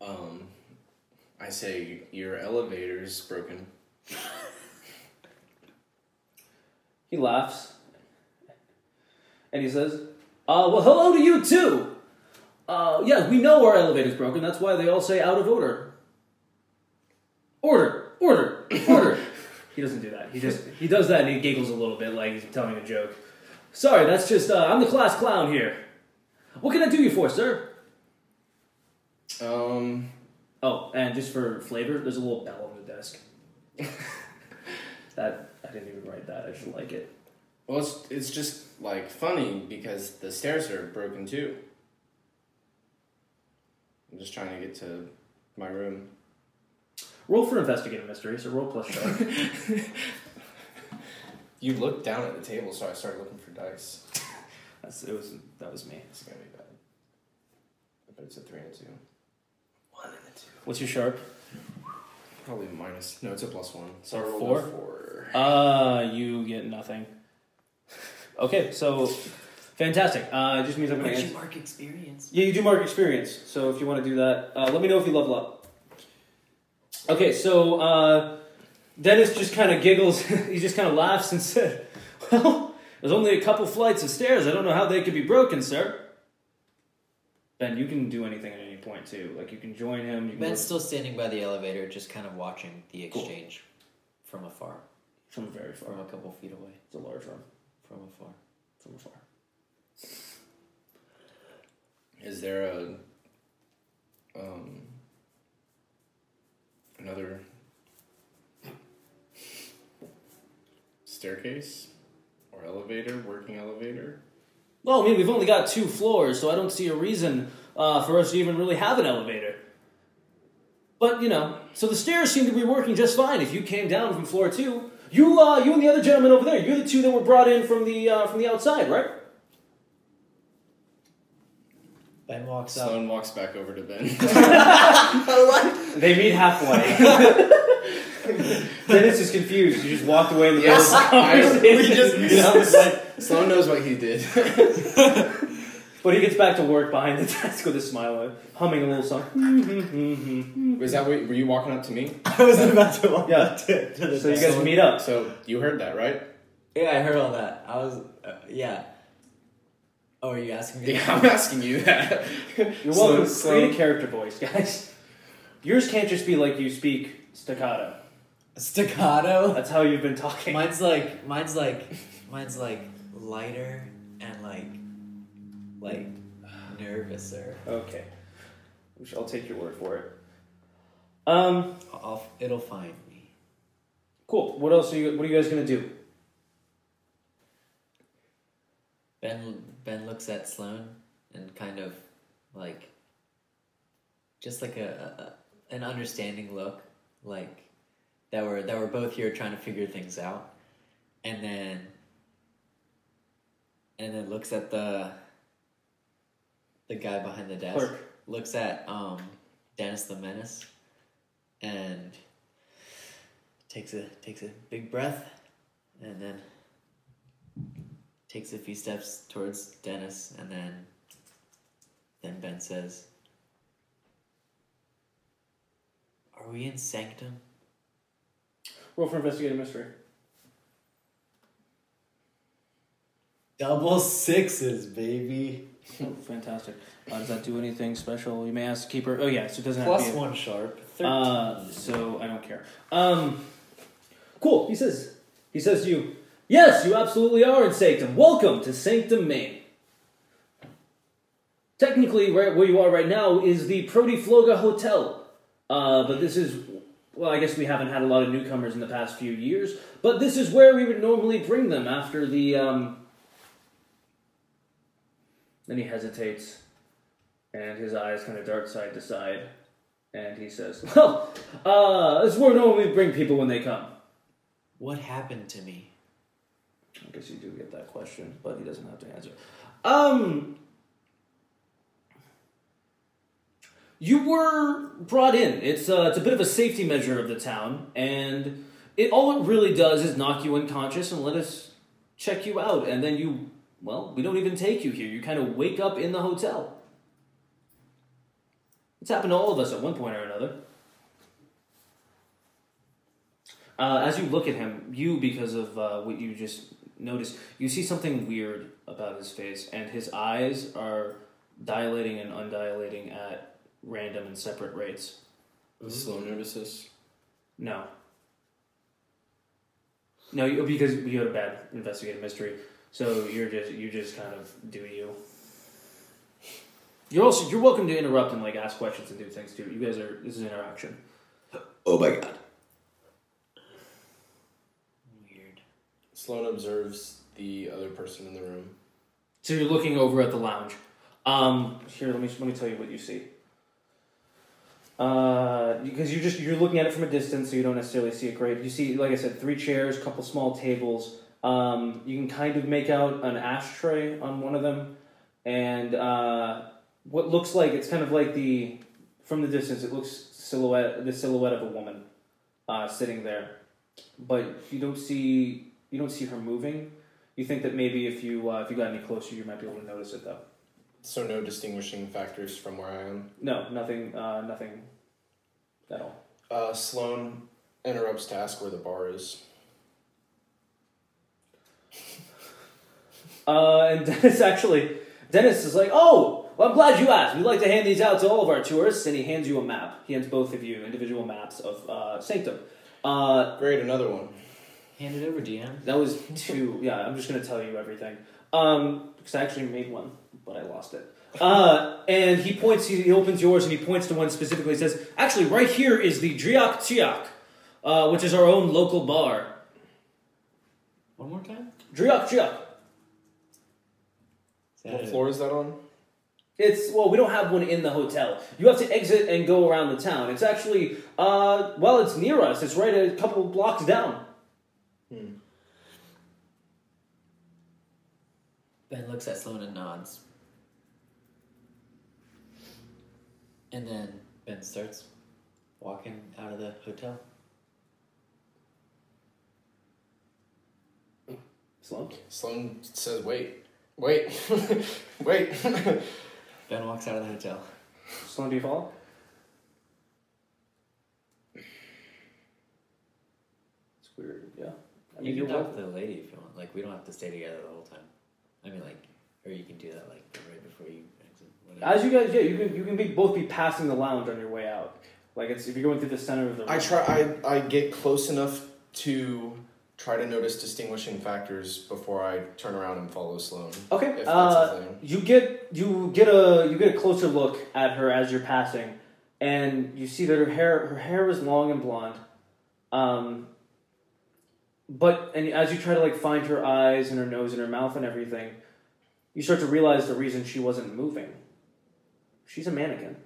Um, I say your elevator's broken. He laughs. And he says, uh, well, hello to you too. Uh, yeah, we know our elevator's broken. That's why they all say out of order. Order, order, order. he doesn't do that. He just he does that and he giggles a little bit like he's telling a joke. Sorry, that's just uh, I'm the class clown here. What can I do you for, sir? Um, Oh, and just for flavor, there's a little bell on the desk. that I didn't even write that. I just like it. well, it's, it's just like funny because the stairs are broken too. I'm just trying to get to my room. Roll for investigative mystery, so roll plus sharp. You looked down at the table, so I started looking for dice. That's it was that was me. It's gonna be bad. But it's a three and a two. One and a two. What's your sharp? Probably minus. No, it's a plus one. So Or I rolled four? a four. Uh you get nothing. Okay, so fantastic. Uh, it just means I'm gonna. Where'd you mark experience? Yeah, you do mark experience. So if you want to do that, uh, let me know if you level up. Okay, so uh, Dennis just kind of giggles. he just kind of laughs and said, "Well, there's only a couple flights of stairs. I don't know how they could be broken, sir." Ben, you can do anything at any point too. Like you can join him. You can Ben's look still standing by the elevator, just kind of watching the Cool. exchange from afar, from very far. from a couple feet away, It's a large room. from afar. From afar. Is there a um another staircase or elevator, working elevator? Well, I mean, we've only got two floors, so I don't see a reason uh, for us to even really have an elevator. But you know, so the stairs seem to be working just fine. If you came down from floor two, you, uh, you and the other gentleman over there, you're the two that were brought in from the uh, from the outside, right? Ben walks up. Sloan walks back over to Ben. They meet halfway. Dennis is confused. You just walked away in the yes, middle of the I, conversation. we just. You know, like- Sloan knows what he did. But he gets back to work behind the desk with a smile, humming a little song. Was that what, were you walking up to me? I was about to walk Yeah. up to, to the So you desk. guys meet up. So you heard that, right? Yeah, I heard all that. I was, uh, yeah. Oh, are you asking me? Yeah, I'm asking you that. You're Sloan- welcome. Sloan- Create a character voice, guys. Yours can't just be like you speak staccato. Staccato. That's how you've been talking. Mine's like, mine's like, mine's like lighter and like, like nervouser. Okay. Which I'll take your word for it. Um. I'll, it'll find me. Cool. What else are you? What are you guys gonna do? Ben Ben looks at Sloan and kind of like just like a, a an understanding look, like that we're that we're both here trying to figure things out, and then and then looks at the the guy behind the desk, Clerk. looks at um Dennis the Menace, and takes a takes a big breath, and then takes a few steps towards Dennis, and then then Ben says, "Are we in Sanctum?" Roll for investigative mystery. Double sixes, baby. Fantastic. Uh, does that do anything special? You may ask the keeper. Oh yeah, so it doesn't have Plus to be. a- one sharp. Thirteen. Uh, so I don't care. Um, cool. He says. He says to you, "Yes, you absolutely are in Sanctum. Welcome to Sanctum, Maine. Technically, right where you are right now is the Protifloga Hotel. Uh, but this is, well, I guess we haven't had a lot of newcomers in the past few years. But this is where we would normally bring them after the. Um, then he hesitates, and his eyes kind of dart side to side. And he says, Well, uh, this normally we bring people when they come. what happened to me? I guess you do get that question, but he doesn't have to answer. Um, you were brought in. It's uh, it's a bit of a safety measure of the town, and it all it really does is knock you unconscious and let us check you out, and then you, well, we don't even take you here. You kind of wake up in the hotel. It's happened to all of us at one point or another. Uh, as you look at him, you, because of uh, what you just noticed, you see something weird about his face, and his eyes are dilating and undilating at random and separate rates. Sloan notice this? No. No, because you had a bad investigative mystery, so you're just you just kind of do you. You're also you're welcome to interrupt and like ask questions and do things too. You guys are this is interaction. Oh my god. Weird. Sloan observes the other person in the room. So you're looking over at the lounge. Um, here, let me let me tell you what you see. Uh, because you're just you're looking at it from a distance, so you don't necessarily see it great. You see, like I said, three chairs, couple small tables. Um, you can kind of make out an ashtray on one of them, and uh, what looks like it's kind of like the from the distance. It looks silhouette the silhouette of a woman uh, sitting there, but you don't see you don't see her moving. You think that maybe if you uh, if you got any closer, you might be able to notice it though. So no distinguishing factors from where I am. No, nothing, uh, nothing at all. Uh, Sloan interrupts to ask where the bar is. Uh, and Dennis actually, Dennis is like, "Oh, well, I'm glad you asked. We'd like to hand these out to all of our tourists." And he hands you a map. He hands both of you individual maps of uh, Sanctum. Uh, Great, another one. Hand it over, DM. that was two. Yeah, I'm just gonna tell you everything. Um, because I actually made one, but I lost it. Uh, and he points. He, he opens yours and he points to one specifically. He says, "Actually, right here is the Driak Tiak, uh, which is our own local bar. One more time. Driak Tiak. What it? floor is that on? It's well, we don't have one in the hotel. You have to exit and go around the town. It's actually, uh, well, it's near us. It's right a couple blocks down. Ben looks at Sloan and nods. And then Ben starts walking out of the hotel. Sloan. Sloan says, "Wait, wait, wait." Ben walks out of the hotel. Sloan, do you follow? It's weird. Yeah. I You mean, can you're talk to the lady if you want. Like we don't have to stay together the whole time. I mean, like, or you can do that like right before you exit. Whatever. As you guys, yeah, you can you can be both be passing the lounge on your way out. Like it's if you're going through the center of the. I try. I I get close enough to try to notice distinguishing factors before I turn around and follow Sloan. Okay. Uh, you get you get a you get a closer look at her as you're passing, and you see that her hair her hair is long and blonde, um. But and as you try to like find her eyes and her nose and her mouth and everything, you start to realize the reason she wasn't moving. She's a mannequin.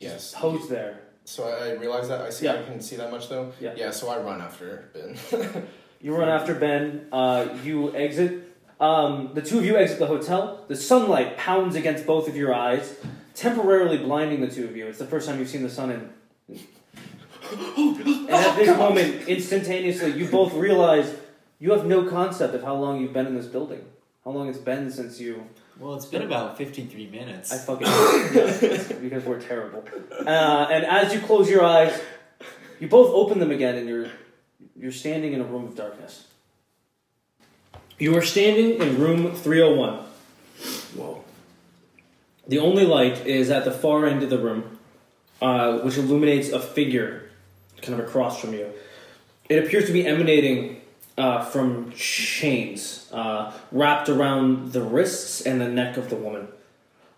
Yes. Posed there. So I, I realize that. I see. I Yeah. can see that much though. Yeah. Yeah. So I run after Ben. You run after Ben. Uh, you exit. Um, the two of you exit the hotel. The sunlight pounds against both of your eyes, temporarily blinding the two of you. It's the first time you've seen the sun in. and at this moment, instantaneously, you both realize you have no concept of how long you've been in this building. How long it's been since you. Well, it's been about fifty-three minutes. I fucking yeah, because we're terrible. Uh, and as you close your eyes, you both open them again, and you're you're standing in a room of darkness. You are standing in room 301. Whoa. The only light is at the far end of the room, uh, which illuminates a figure kind of across from you. It appears to be emanating uh, from chains uh, wrapped around the wrists and the neck of the woman.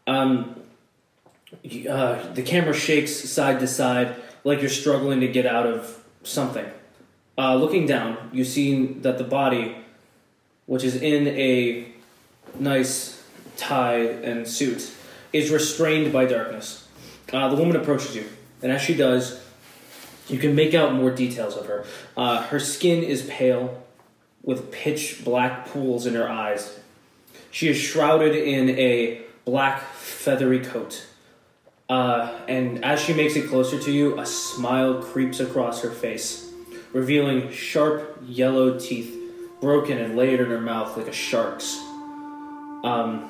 Um, uh, the camera shakes side to side like you're struggling to get out of something. Uh, looking down, you see that the body, which is in a nice tie and suit, is restrained by darkness. Uh, the woman approaches you, and as she does, you can make out more details of her. Uh, her skin is pale, with pitch black pools in her eyes. She is shrouded in a black feathery coat. Uh, and as she makes it closer to you, a smile creeps across her face, revealing sharp yellow teeth, broken and layered in her mouth like a shark's. Um,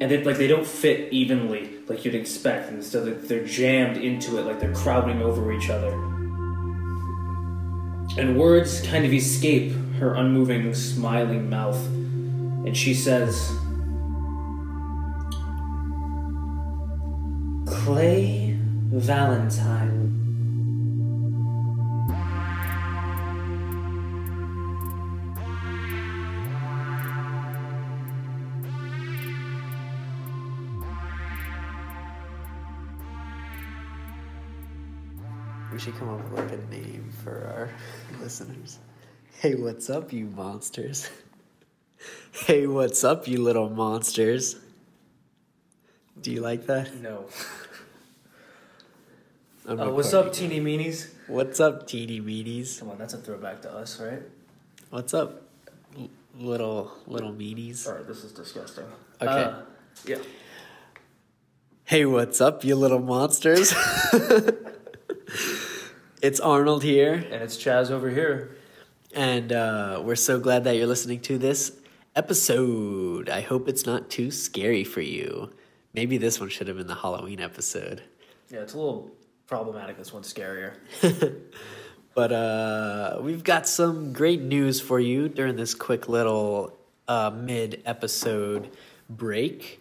and they like they don't fit evenly like you'd expect, and so they're, they're jammed into it like they're crowding over each other. And words kind of escape her unmoving, smiling mouth, and she says, "Clay Valentine." Should come up with like a name for our listeners. Hey, what's up, you monsters? hey, what's up, you little monsters? Do you like that? No. Uh, what's up, teeny meanies? What's up, teeny meanies? Come on, that's a throwback to us, right? What's up, l- little little meanies? Alright, this is disgusting. Okay. Uh, yeah. Hey, what's up, you little monsters? It's Arnold here. And it's Chaz over here. And uh, we're so glad that you're listening to this episode. I hope it's not too scary for you. Maybe this one should have been the Halloween episode. Yeah, it's a little problematic. This one's scarier. But uh, we've got some great news for you during this quick little uh, mid episode break.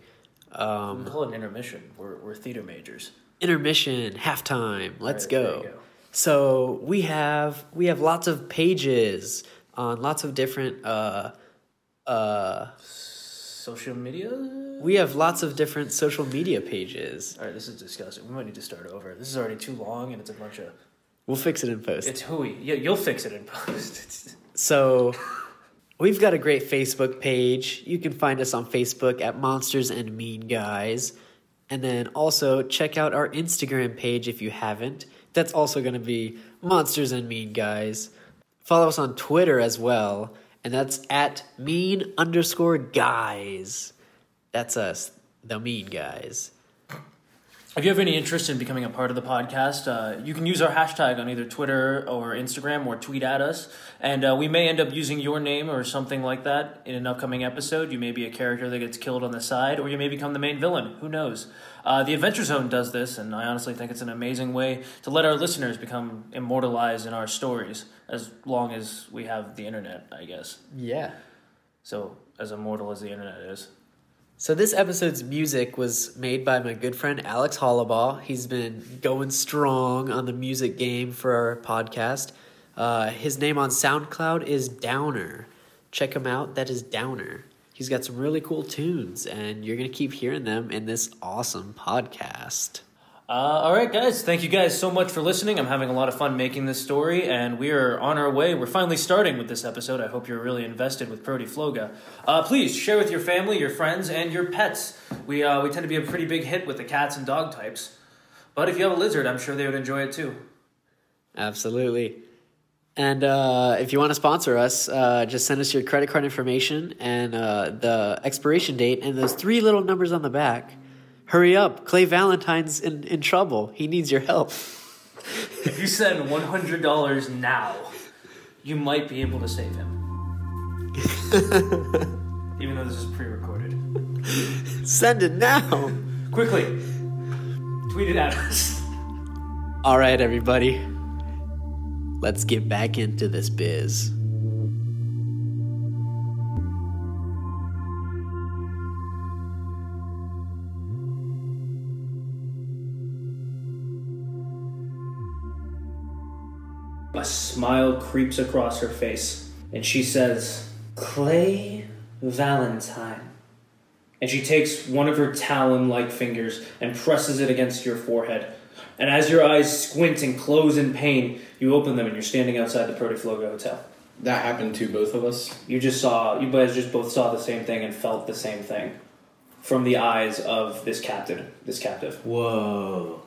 We Um, call it an intermission. We're, we're theater majors. intermission, halftime. Let's Right, go. So we have we have lots of pages on lots of different uh, uh, Social media? we have lots of different social media pages. Alright, this is disgusting. We might need to start over. This is already too long and it's a bunch of. We'll fix it in post. It's hooey. Yeah, you'll fix it in post. So We've got a great Facebook page. You can find us on Facebook at Monsters and Mean Guys. And then also check out our Instagram page if you haven't. That's also going to be Monsters and Mean Guys. Follow us on Twitter as well, and that's at mean underscore guys. That's us, the mean guys. If you have any interest in becoming a part of the podcast, uh, you can use our hashtag on either Twitter or Instagram or tweet at us. And uh, we may end up using your name or something like that in an upcoming episode. You may be a character that gets killed on the side, or you may become the main villain. Who knows? Uh, the Adventure Zone does this, and I honestly think it's an amazing way to let our listeners become immortalized in our stories as long as we have the internet, I guess. Yeah. So, as immortal as the internet is. So this episode's music was made by my good friend Alex Hollabaugh. He's been going strong on the music game for our podcast. Uh, his name on SoundCloud is Downer. Check him out. That is Downer. He's got some really cool tunes, and you're gonna keep hearing them in this awesome podcast. Uh, all right, guys. Thank you guys so much for listening. I'm having a lot of fun making this story, and we are on our way. We're finally starting with this episode. I hope you're really invested with Protifloga. Uh, please share with your family, your friends, and your pets. We uh, we tend to be a pretty big hit with the cats and dog types, but if you have a lizard, I'm sure they would enjoy it too. Absolutely. And uh, if you want to sponsor us, uh, just send us your credit card information and uh, the expiration date and those three little numbers on the back. Hurry up. Clay Valentine's in, in trouble. He needs your help. If you send one hundred dollars now, you might be able to save him. Even though this is pre-recorded. Send it now. Quickly, tweet it at us. All right, everybody. Let's get back into this biz. A smile creeps across her face, and she says, Clay Valentine. And she takes one of her talon like fingers and presses it against your forehead. And as your eyes squint and close in pain, you open them and you're standing outside the Protifloga Hotel. That happened to both of us. You just saw, you guys just both saw the same thing and felt the same thing from the eyes of this captive. This captive. Whoa.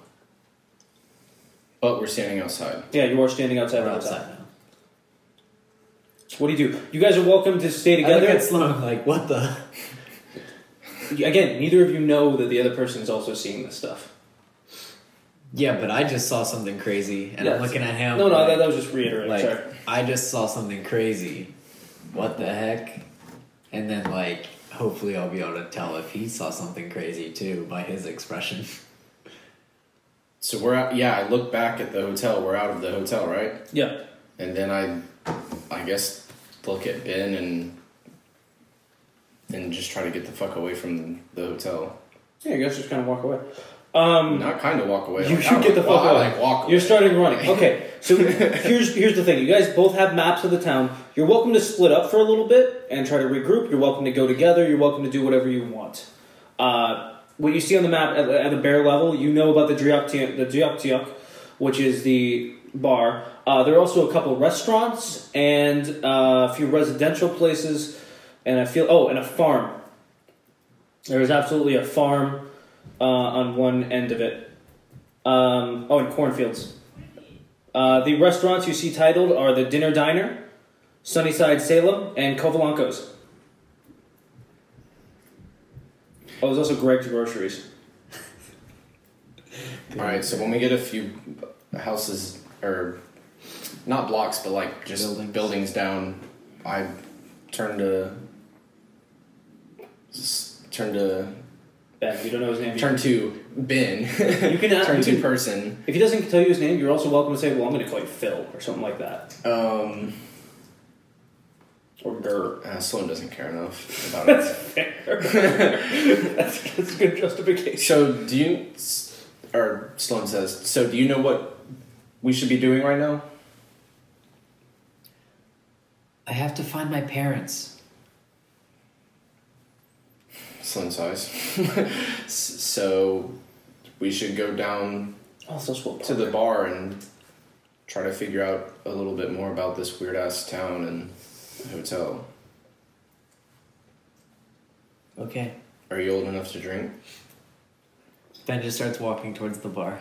But we're standing outside. Yeah, you are standing outside We're the hotel. outside now. What do you do? You guys are welcome to stay I look together. at Sloan like, what the? Again, neither of you know that the other person is also seeing this stuff. Yeah, but I just saw something crazy, and Yes. I'm looking at him. No, no, like, that, that was just reiterating. like sorry. I just saw something crazy. What the heck? And then like, hopefully, I'll be able to tell if he saw something crazy too by his expression. So we're out. Yeah, I look back at the hotel. We're out of the hotel, right? Yeah. And then I, I guess, look at Ben and and just try to get the fuck away from the hotel. Yeah, I guess just kind of walk away. Um, Not kind of walk away. you like, should get the fuck away. Like walk. You're away. starting running. Okay, so here's here's the thing. You guys both have maps of the town. You're welcome to split up for a little bit and try to regroup. You're welcome to go together. You're welcome to do whatever you want. Uh, what you see on the map at, the- at the bare level, you know about the Drioktiuk, the Drioktiuk, which is the bar. Uh, there are also a couple restaurants and uh, a few residential places, and I feel oh, and a farm. There is absolutely a farm uh, on one end of it. Um, oh, and cornfields. Uh, the restaurants you see titled are the Dinner Diner, Sunnyside Salem, and Kovalanko's. Oh, there's also Greg's Groceries. All right. So when we get a few houses or not blocks, but like just Buildings. buildings, down, I turn to just turn to Ben, you don't know his name. turn to Ben. You can ask- turn you to can- person. If he doesn't tell you his name, you're also welcome to say, "Well, I'm going to call you Phil" or something like that, Um, or Gur. uh, Sloan doesn't care enough about it. that's, fair. that's a good justification. So do you, or Sloan says, so do you know what we should be doing right now? I have to find my parents. Sloan sighs. so we should go down Oh, to the bar and try to figure out a little bit more about this weird ass town and hotel. Okay. Are you old enough to drink? Ben just starts walking towards the bar.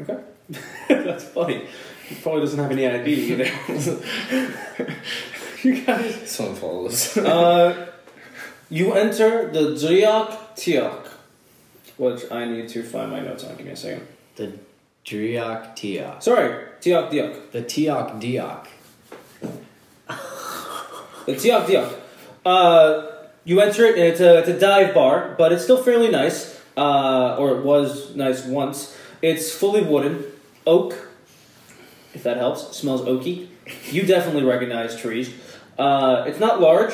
Okay. That's funny. He probably doesn't have any ID either. you guys. Someone follows. Uh, you enter the Driak Tiak, which I need to find my notes on. Give me a second. The Driok Tiok. Sorry, Tiak Diak. The Tiok Diok. The Tiak Diak. Uh, you enter it, and it's a, it's a dive bar, but it's still fairly nice. Uh, or it was nice once. It's fully wooden, oak, if that helps. Smells oaky. You definitely recognize trees. Uh, it's not large.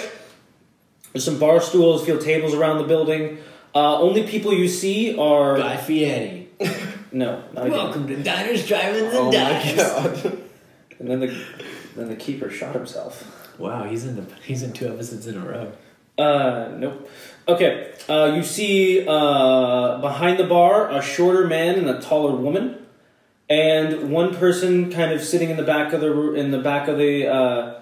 There's some bar stools, feel tables around the building. Uh, only people you see are Guy Fieri. no, not again. Welcome to Diners, Drive-Ins, and oh my Dives. god. And then the then the keeper shot himself. Wow, he's in the he's in two episodes in a row. Uh, nope. Okay. Uh, you see uh, behind the bar a shorter man and a taller woman, and one person kind of sitting in the back of the in the back of the uh,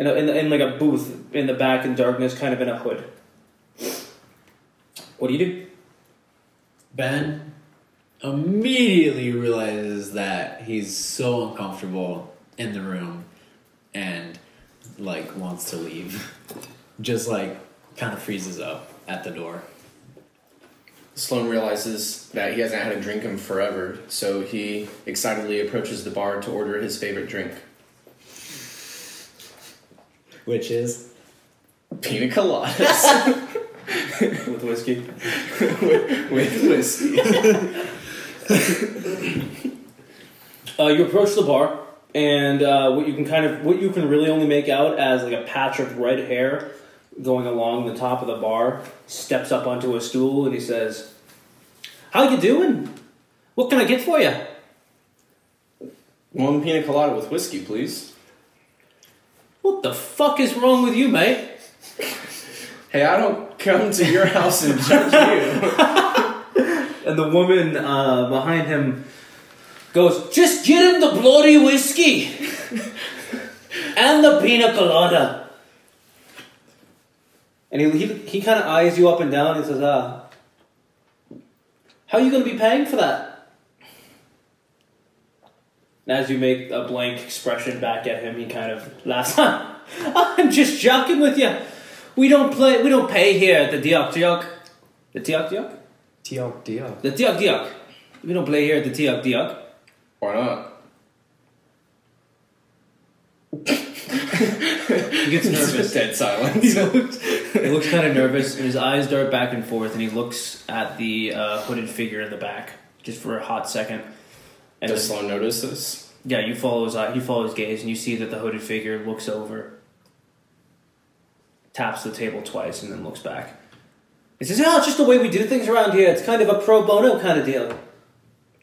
in, a, in, the, in like a booth in the back in darkness, kind of in a hood. What do you do? Ben immediately realizes that he's so uncomfortable in the room and like wants to leave. Just like kind of freezes up at the door. Sloan realizes that he hasn't had a drink in forever, so he excitedly approaches the bar to order his favorite drink. Which is Pina coladas With whiskey. with whiskey. Uh, you approach the bar, and uh, what you can kind of what you can really only make out as like a patch of red hair going along the top of the bar steps up onto a stool and he says, "How you doing? What can I get for you?" One pina colada with whiskey, please. What the fuck is wrong with you, mate? Hey, I don't come to your house and judge you. And the woman uh, behind him goes, "Just get him the bloody whiskey and the pina colada." And he he, he kind of eyes you up and down and says, "Ah, how are you going to be paying for that?" And as you make a blank expression back at him, he kind of laughs. I'm just joking with you. We don't play. We don't pay here at the Diok Diok. The Diok Diok. Tiok Diok. The Diok Diok. We don't play here at the Diok Diok. Why not? He gets nervous. Dead silence. he looks, he looks kind of nervous, and his eyes dart back and forth, and he looks at the uh, hooded figure in the back just for a hot second. And Does then- Sloan notice this? yeah, you follow uh, his eye, you follow his gaze, and you see that the hooded figure looks over, taps the table twice, and then looks back. He says, "Oh, it's just the way we do things around here. It's kind of a pro bono kind of deal."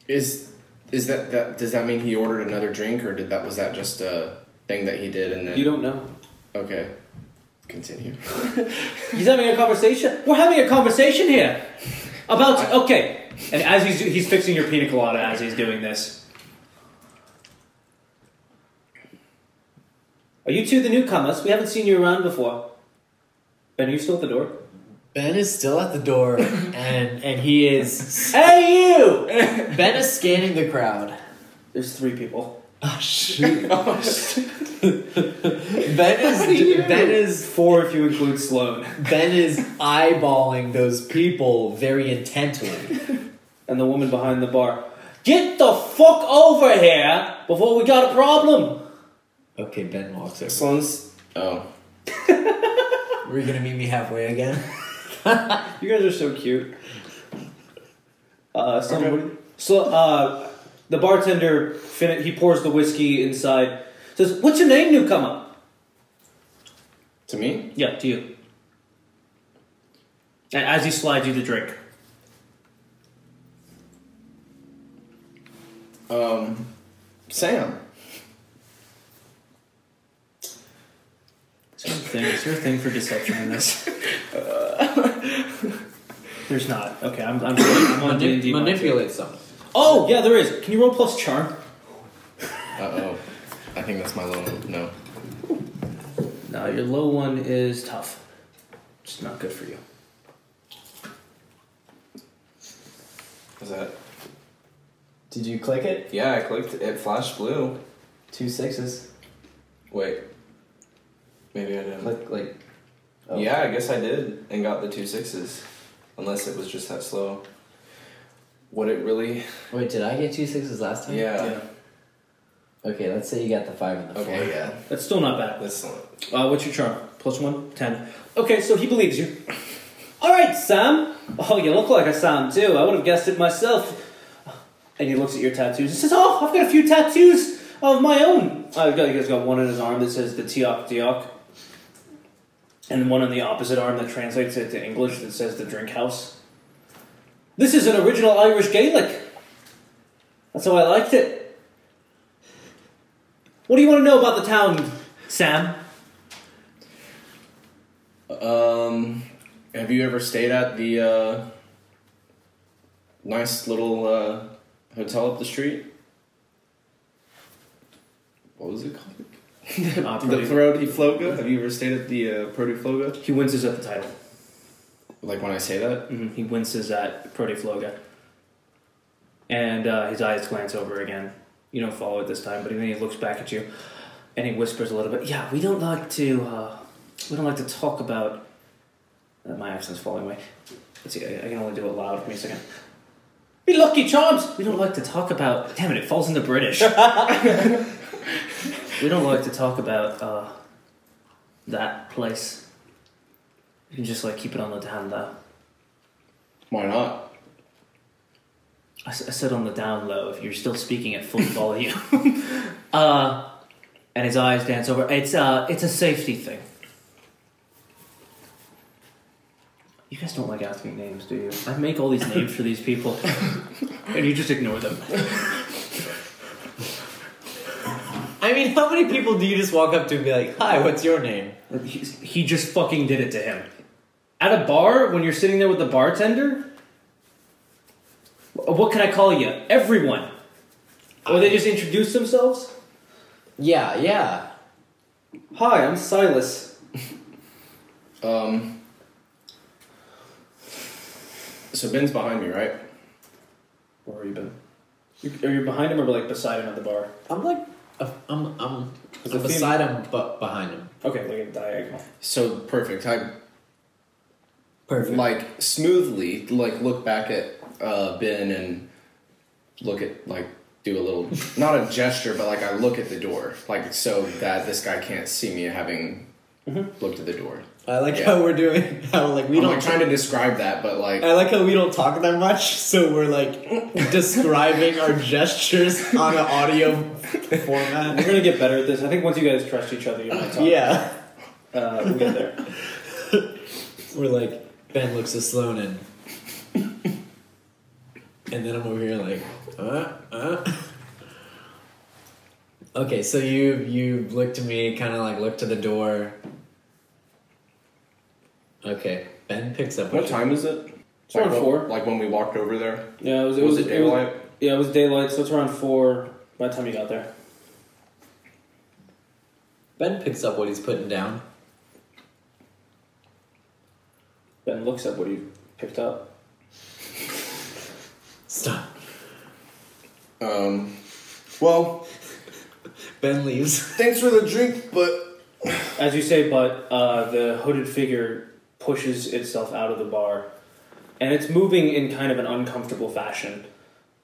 Is is that that does that mean he ordered another drink or did that was that just a thing that he did and then You don't know. okay continue He's having a conversation. We're having a conversation here about okay. And as he's he's fixing your pina colada as he's doing this. Are you two the newcomers? We haven't seen you around before. Ben, are you still at the door? Ben is still at the door and and he is Hey, you! Ben is scanning the crowd. There's three people. Oh shoot. ben is Ben is Four if you include Sloan. Ben is eyeballing those people very intently. And the woman behind the bar. Get the fuck over here before we got a problem. Okay, Ben walks over. Sloan's oh Were you gonna meet me halfway again? You guys are so cute. Uh, somebody, so uh, the bartender fin- he pours the whiskey inside. Says, "What's your name, newcomer?" to me Yeah, to you. And as he slides you the drink, um Sam is there a thing, is there a thing for deception in this? There's not. Okay, I'm I'm, I'm on D and D. Manipulate something. Oh yeah, there is. Can you roll plus charm? uh oh I think that's my low no No, your low one is tough. It's not good for you. Is that? Did you click it? Yeah, I clicked. It flashed blue. Two sixes. Wait. Maybe I didn't. Click like. oh. Yeah, I guess I did and got the two sixes. Unless it was just that slow. Would it really? Wait, did I get two sixes last time? Yeah. Okay, let's say you got the five and the four. Okay, yeah. That's still not bad. That's Uh, what's your charm? Plus one? Ten. Okay, so he believes you. Alright, Sam. Oh, you look like a Sam, too. I would have guessed it myself. And he looks at your tattoos and says, Oh, I've got a few tattoos of my own. I've got, he's got one on his arm that says the Tiok Diok. And one on the opposite arm that translates it to English that says the drink house. This is an original Irish Gaelic. That's how I liked it. What do you want to know about the town, Sam? Um, have you ever stayed at the uh, nice little uh, hotel up the street? What was it called? Uh, The Protifloga. Have you ever stayed at the uh, Protifloga? He winces at the title. Like when I say that? hmm He winces at Protifloga. And uh, his eyes glance over again. You don't follow it this time, but then he looks back at you and he whispers a little bit. Yeah, we don't like to. Uh, we don't like to talk about. Uh, my accent's falling away. Let's see. I, I can only do it loud. Give me a second. Be lucky charms. We don't like to talk about. Damn it! It falls into British. we don't like to talk about uh, that place. You can just like keep it on the down low. Why not? I, s- I said on the down low if you're still speaking at full volume. uh, and his eyes dance over. It's uh, it's a safety thing. You guys don't like asking names, do you? I make all these names for these people, and you just ignore them. I mean, how many people do you just walk up to and be like, "Hi, what's your name?" He, he just fucking did it to him. At a bar, when you're sitting there with the bartender, what can I call you? Everyone. Or they just introduce themselves. Yeah, yeah. Hi, I'm Silas. Um. So Ben's behind me, right? Where are you ben You, are you behind him or like beside him at the bar? I'm like, uh, I'm, I'm, I'm beside him, but behind him. Okay, like a diagonal. So perfect. I Perfect. like smoothly like look back at uh, Ben and look at like do a little not a gesture but like I look at the door like so that this guy can't see me having looked at the door. I like Yeah. how we're doing. How like we I'm don't. like trying to describe that, but like I like how we don't talk that much, so we're like describing our gestures on an audio format. We're gonna get better at this. I think once you guys trust each other, you might talk. Yeah, Uh, we'll get there. we're like Ben looks at Sloan and, and then I'm over here like, uh, uh. Okay, so you you look to me, kind of like look to the door. Okay, Ben picks up. what you- time is it? It's around like, four. Like when we walked over there. Yeah, it was. It Was, was, it it was- daylight? yeah, it was daylight, so it's around four by the time you got there. Ben picks up what he's putting down. Ben looks at what he picked up. Stop. Um, well, Ben leaves. thanks for the drink, but As you say, but uh, the hooded figure pushes itself out of the bar, and it's moving in kind of an uncomfortable fashion.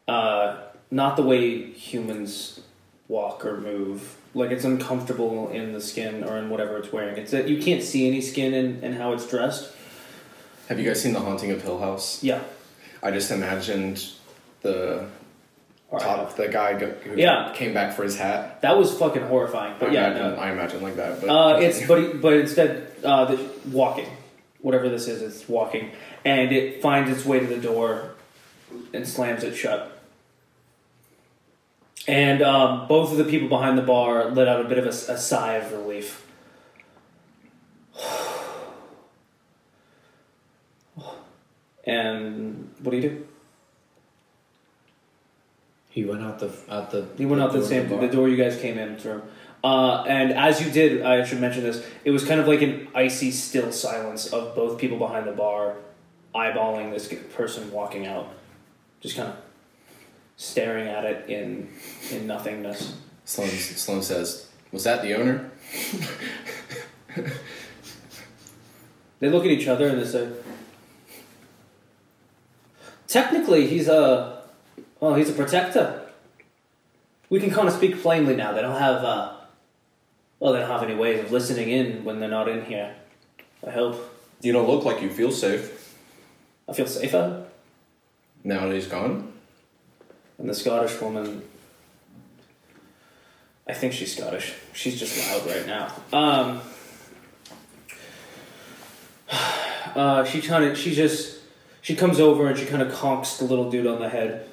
Uh, not the way humans walk or move. Like it's uncomfortable in the skin or in whatever it's wearing. It's that you can't see any skin in, in how it's dressed. Have you guys seen The Haunting of Hill House? Yeah. I just imagined the top, the guy go, who Yeah. came back for his hat. That was fucking horrifying. But I yeah, imagine, no. I imagine like that. But Uh, it's but but instead uh, the walking, whatever this is, it's walking, and it finds its way to the door and slams it shut. And um, both of the people behind the bar let out a bit of a, s- a sigh of relief. And what do you do? He went out the out the. He went out the same bar. the door you guys came in through. Uh, and as you did, I should mention this. It was kind of like an icy, still silence of both people behind the bar, eyeballing this person walking out, just kind of staring at it in in nothingness. Sloan, Sloan says, "Was that the owner?" They look at each other and they say, "Technically, he's a well, he's a protector. We can kind of speak plainly now. They don't have uh, well, they don't have any ways of listening in when they're not in here. I hope You don't look like you feel safe. I feel safer." Now that he's gone. And the Scottish woman, I think she's Scottish. She's just loud right now. Um, uh, she kind of, she just, she comes over and she kind of conks the little dude on the head.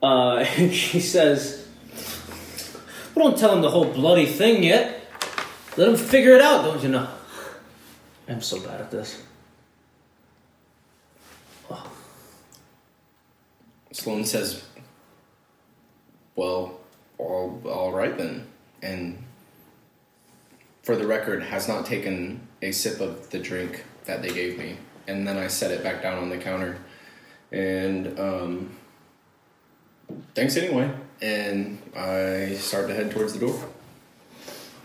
Uh, and she says, "We don't tell him the whole bloody thing yet. Let him figure it out, don't you know?" I'm so bad at this. Sloan says, "Well, all all right then." And for the record, has not taken a sip of the drink that they gave me, and then I set it back down on the counter. And um, thanks anyway. And I start to head towards the door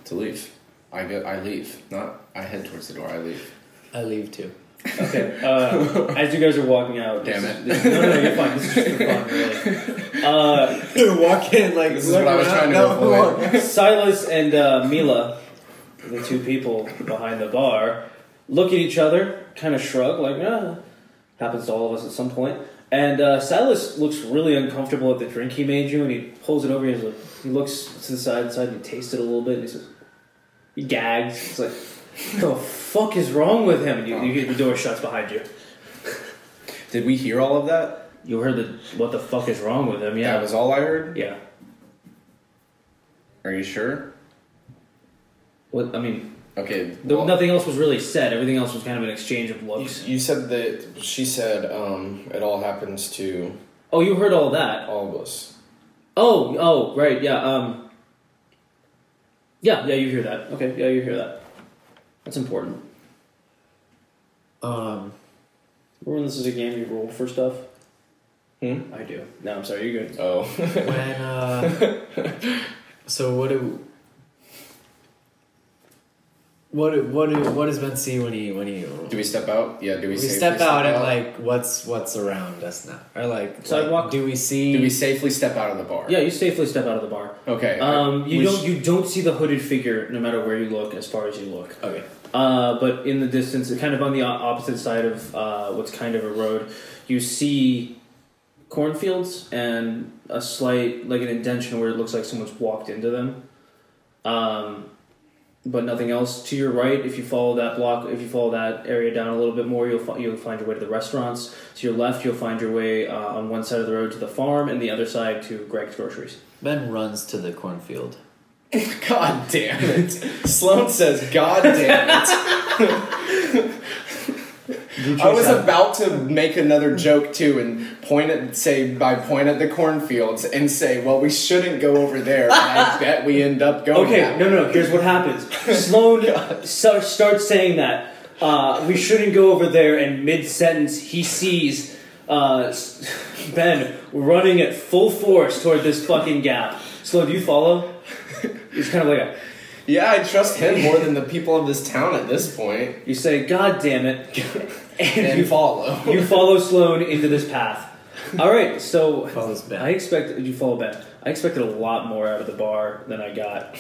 to leave. I go. I leave. Not I head towards the door. I leave. I leave too. Okay. Uh, as you guys are walking out, Damn this no, no, you're fine. This is just for fun, really. Uh, Walk in like This is what I was trying to avoid. Silas and uh, Mila, the two people behind the bar, look at each other, kind of shrug, like, "Yeah, happens to all of us at some point." And uh, Silas looks really uncomfortable at the drink he made you, and he pulls it over. And He's like, he looks to the side, and side, and he tastes it a little bit, and he says, he gags. It's like, the fuck is wrong with him? And you, you, the door shuts behind you. Did we hear all of that? You heard the what the fuck is wrong with him? Yeah, That was all I heard. yeah. Are you sure? What I mean, Okay. there, well- nothing else was really said. Everything else was kind of an exchange of You, looks. you said that she said um, it all happens to Oh, you heard all that. all of us. Oh, oh, right, yeah. Um, yeah, yeah, you hear that. Okay, yeah, you hear that. That's important. Um, Remember when this is a game you roll for stuff? Hmm? I do. No, I'm sorry. You're good. Oh. when uh, so what do what do, what do, what does Ben see when he when he do we step out? Yeah. Do we, we safely step out and like what's what's around us now or like like, Sidewalk? do we see Do we safely step out of the bar? Yeah, you safely step out of the bar. Okay. Um, you we don't sh- you don't see the hooded figure no matter where you look, as far as you look. okay Uh, but in the distance, kind of on the opposite side of uh, what's kind of a road, you see cornfields and a slight, like an indention where it looks like someone's walked into them. Um, but nothing else. To your right, if you follow that block, if you follow that area down a little bit more, you'll fi- you'll find your way to the restaurants. To your left, you'll find your way uh, on one side of the road to the farm, and the other side to Greg's groceries. Ben runs to the cornfield God damn it. Sloan says, God damn it. I was about to make another joke too and point at say by point at the cornfields and say, well, we shouldn't go over there. And I bet we end up going. Okay, that no, no. Here's what happens. Sloan starts saying that uh, we shouldn't go over there, and mid sentence he sees uh, Ben running at full force toward this fucking gap. Sloan, do you follow? He's kind of like a. Yeah, I trust him more than the people of this town at this point. You say, "God damn it," and, you follow. you follow Sloan into this path. All right, so follows I expected you follow Ben. I expected a lot more out of the bar than I got.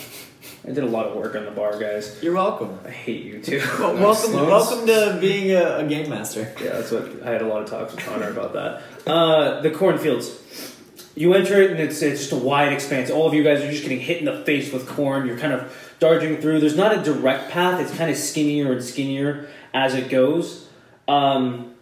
I did a lot of work on the bar, guys. you're welcome I hate you too. well, welcome Sloan's- welcome to being a, a game master Yeah, that's what I had a lot of talks with Connor about that. Uh, the cornfields. You enter it and it's, it's just a wide expanse. All of you guys are just getting hit in the face with corn. You're kind of dodging through. There's not a direct path. It's kind of skinnier and skinnier as it goes. Um,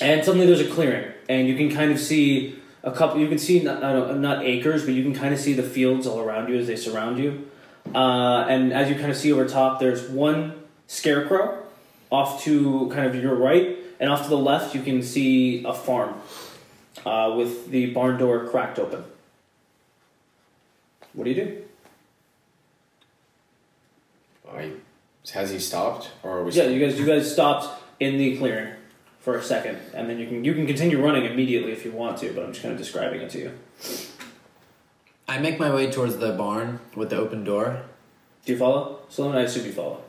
and suddenly there's a clearing, and you can kind of see a couple. You can see not, don't- not acres, but you can kind of see the fields all around you as they surround you. Uh, and as you kind of see over top, there's one scarecrow off to kind of your right, and off to the left, you can see a farm uh, with the barn door cracked open. What do you do? I has he stopped or are we? Yeah, you guys you guys stopped in the clearing for a second, and then you can you can continue running immediately if you want to, but I'm just kind of describing it to you. I make my way towards the barn with the open door. Do you follow? Sloan, I assume you follow.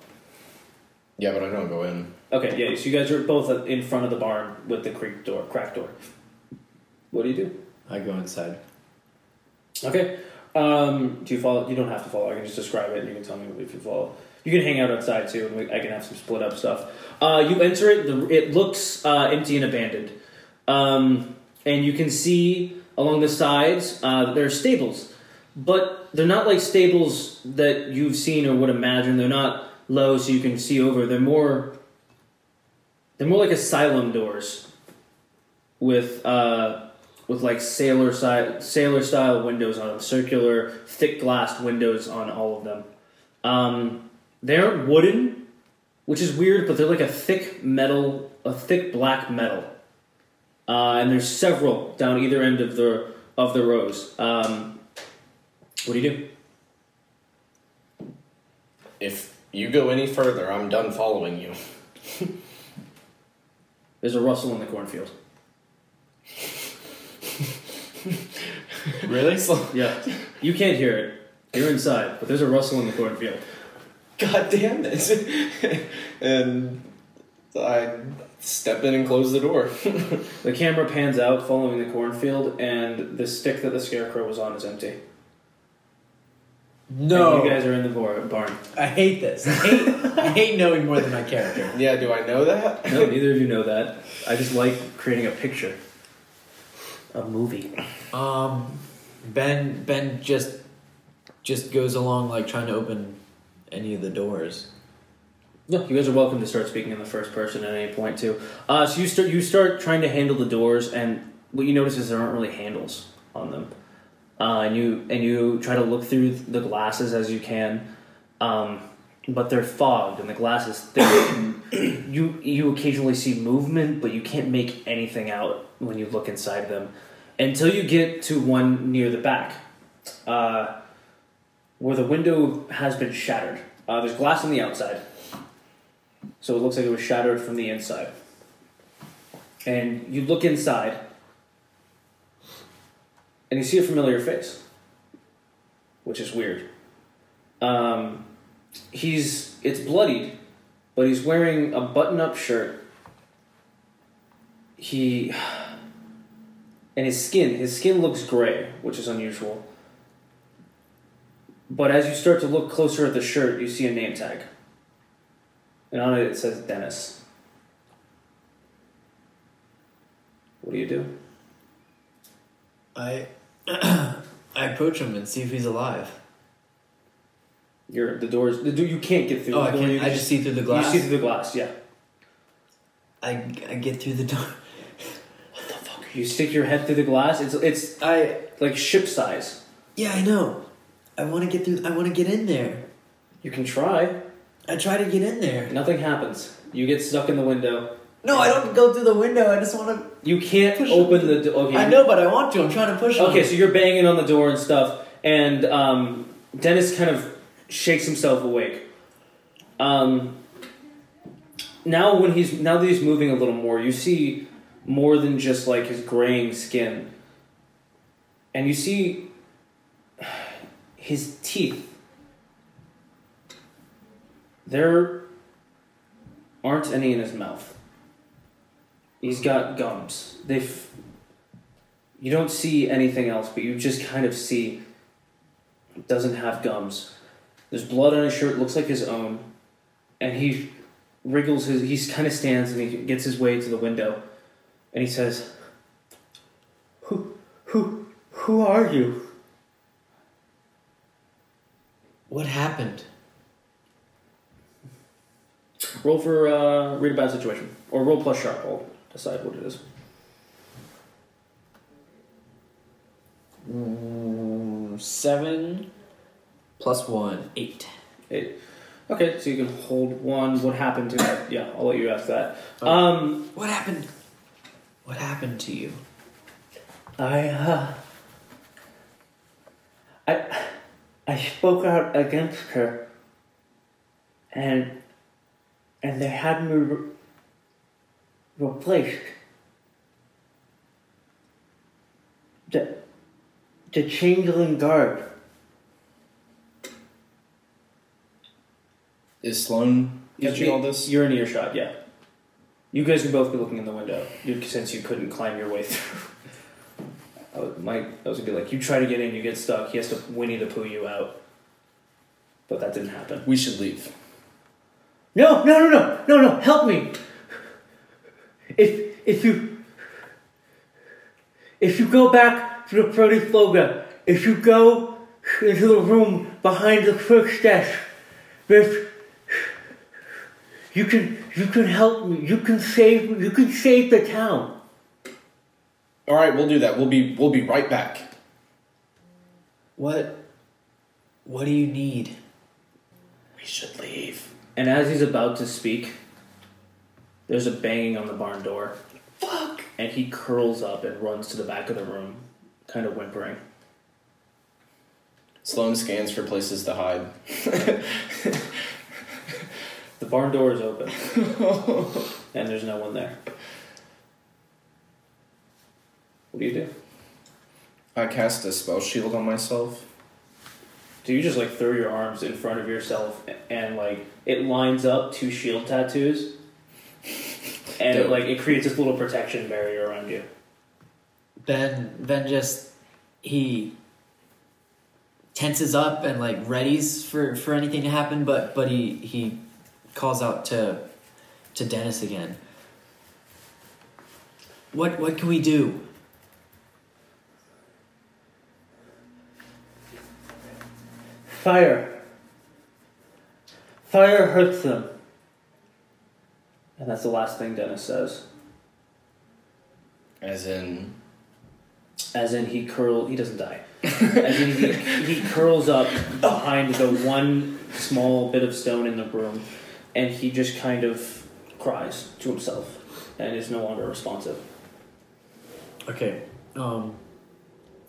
Yeah, but I don't go in. Okay, yeah. So you guys are both in front of the barn with the creak door, crack door. What do you do? I go inside. Okay. Um, do you follow? You don't have to follow. I can just describe it, and you can tell me if you follow. You can hang out outside too, and we, I can have some split up stuff. Uh, you enter it. The, it looks uh, empty and abandoned, um, and you can see along the sides uh, there are stables, but they're not like stables that you've seen or would imagine. They're not low, so you can see over. They're more. They're more like asylum doors, with uh, with like sailor style, sailor style windows on them, circular, thick glassed windows on all of them. Um, they aren't wooden, which is weird, but they're like a thick metal, a thick black metal. Uh, and there's several down either end of the of the rows. Um, what do you do? If you go any further, I'm done following you. There's a rustle in the cornfield. Really? Yeah, you can't hear it. You're inside, but there's a rustle in the cornfield. God damn it! and I step in and close the door. The camera pans out, following the cornfield, and the stick that the scarecrow was on is empty. No. And you guys are in the bar- barn. I hate this. I hate, I hate knowing more than my character. yeah, do I know that? No, neither of you know that. I just like creating a picture. A movie. Um, Ben Ben just just goes along like trying to open any of the doors. No, you guys are welcome to start speaking in the first person at any point too. Uh, so you start you start trying to handle the doors, and what you notice is there aren't really handles on them. Uh, and you and you try to look through the glasses as you can, um, but they're fogged and the glass is thick. you you occasionally see movement, but you can't make anything out when you look inside them until you get to one near the back, uh, where the window has been shattered. Uh, there's glass on the outside. So it looks like it was shattered from the inside. And you look inside, and you see a familiar face, which is weird. Um, he's it's bloodied, but he's wearing a button-up shirt. He and his skin, his skin looks gray, which is unusual. But as you start to look closer at the shirt, you see a name tag. And on it it says Dennis. What do you do? I I approach him and see if he's alive. You're the doors. The do you can't get through. Oh, the I can't. you I just see through the glass. You see through the glass. Yeah. I, I get through the door. What the fuck? You stick your head through the glass. It's it's I like ship size. yeah, I know. I want to get through. I want to get in there. You can try. I try to get in there. Nothing happens. You get stuck in the window. No, I don't go through the window. I just want to. You can't open the door. Okay. I know, but I want to. I'm trying to push. Okay, it. so you're banging on the door and stuff, and um, Dennis kind of shakes himself awake. Um, now, when he's now that he's moving a little more, you see more than just like his graying skin, and you see his teeth. There aren't any in his mouth. He's got gums. They've you don't see anything else, but you just kind of see it doesn't have gums. There's blood on his shirt, looks like his own, and he wriggles his. He kind of stands and he gets his way to the window, and he says, "Who, who, who are you?" What happened? Roll for uh, read a bad situation, or roll plus sharp. I'll decide what it is. Mm, seven plus one, eight. Eight. Okay, so you can hold one. What happened to that? Yeah, I'll let you ask that. Um, What happened? What happened to you? I uh, I I spoke out against her, and and they had me re- replaced. The the changeling guard. Is Sloan catching all this? You're in earshot, yeah. You guys can both be looking in the window, you, since you couldn't climb your way through. I would, Mike, I was gonna be like, you try to get in, you get stuck. He has to Winnie the Pooh you out, but that didn't happen. We should leave. No, no, no, no, no, no! Help me. If if you if you go back to the Protifloga, if you go into the room behind the first desk, there's you can you can help me. You can save you can save the town. All right, we'll do that. We'll be we'll be right back. What? What do you need? We should leave. And as he's about to speak, there's a banging on the barn door. Fuck! And he curls up and runs to the back of the room, kind of whimpering. Sloan scans for places to hide. The barn door is open, and there's no one there. What do you do? I cast a spell shield on myself. Do you just like throw your arms in front of yourself and like it lines up two shield tattoos, and it, Dope. like it creates this little protection barrier around you. Ben Ben just he tenses up and like readies for for anything to happen, but but he he calls out to to Dennis again. What what can we do? Fire. Fire hurts them. And that's the last thing Dennis says. As in, As in, he curl. He doesn't die. As in, he, he curls up behind the one small bit of stone in the room, and he just kind of cries to himself, and is no longer responsive. Okay. Um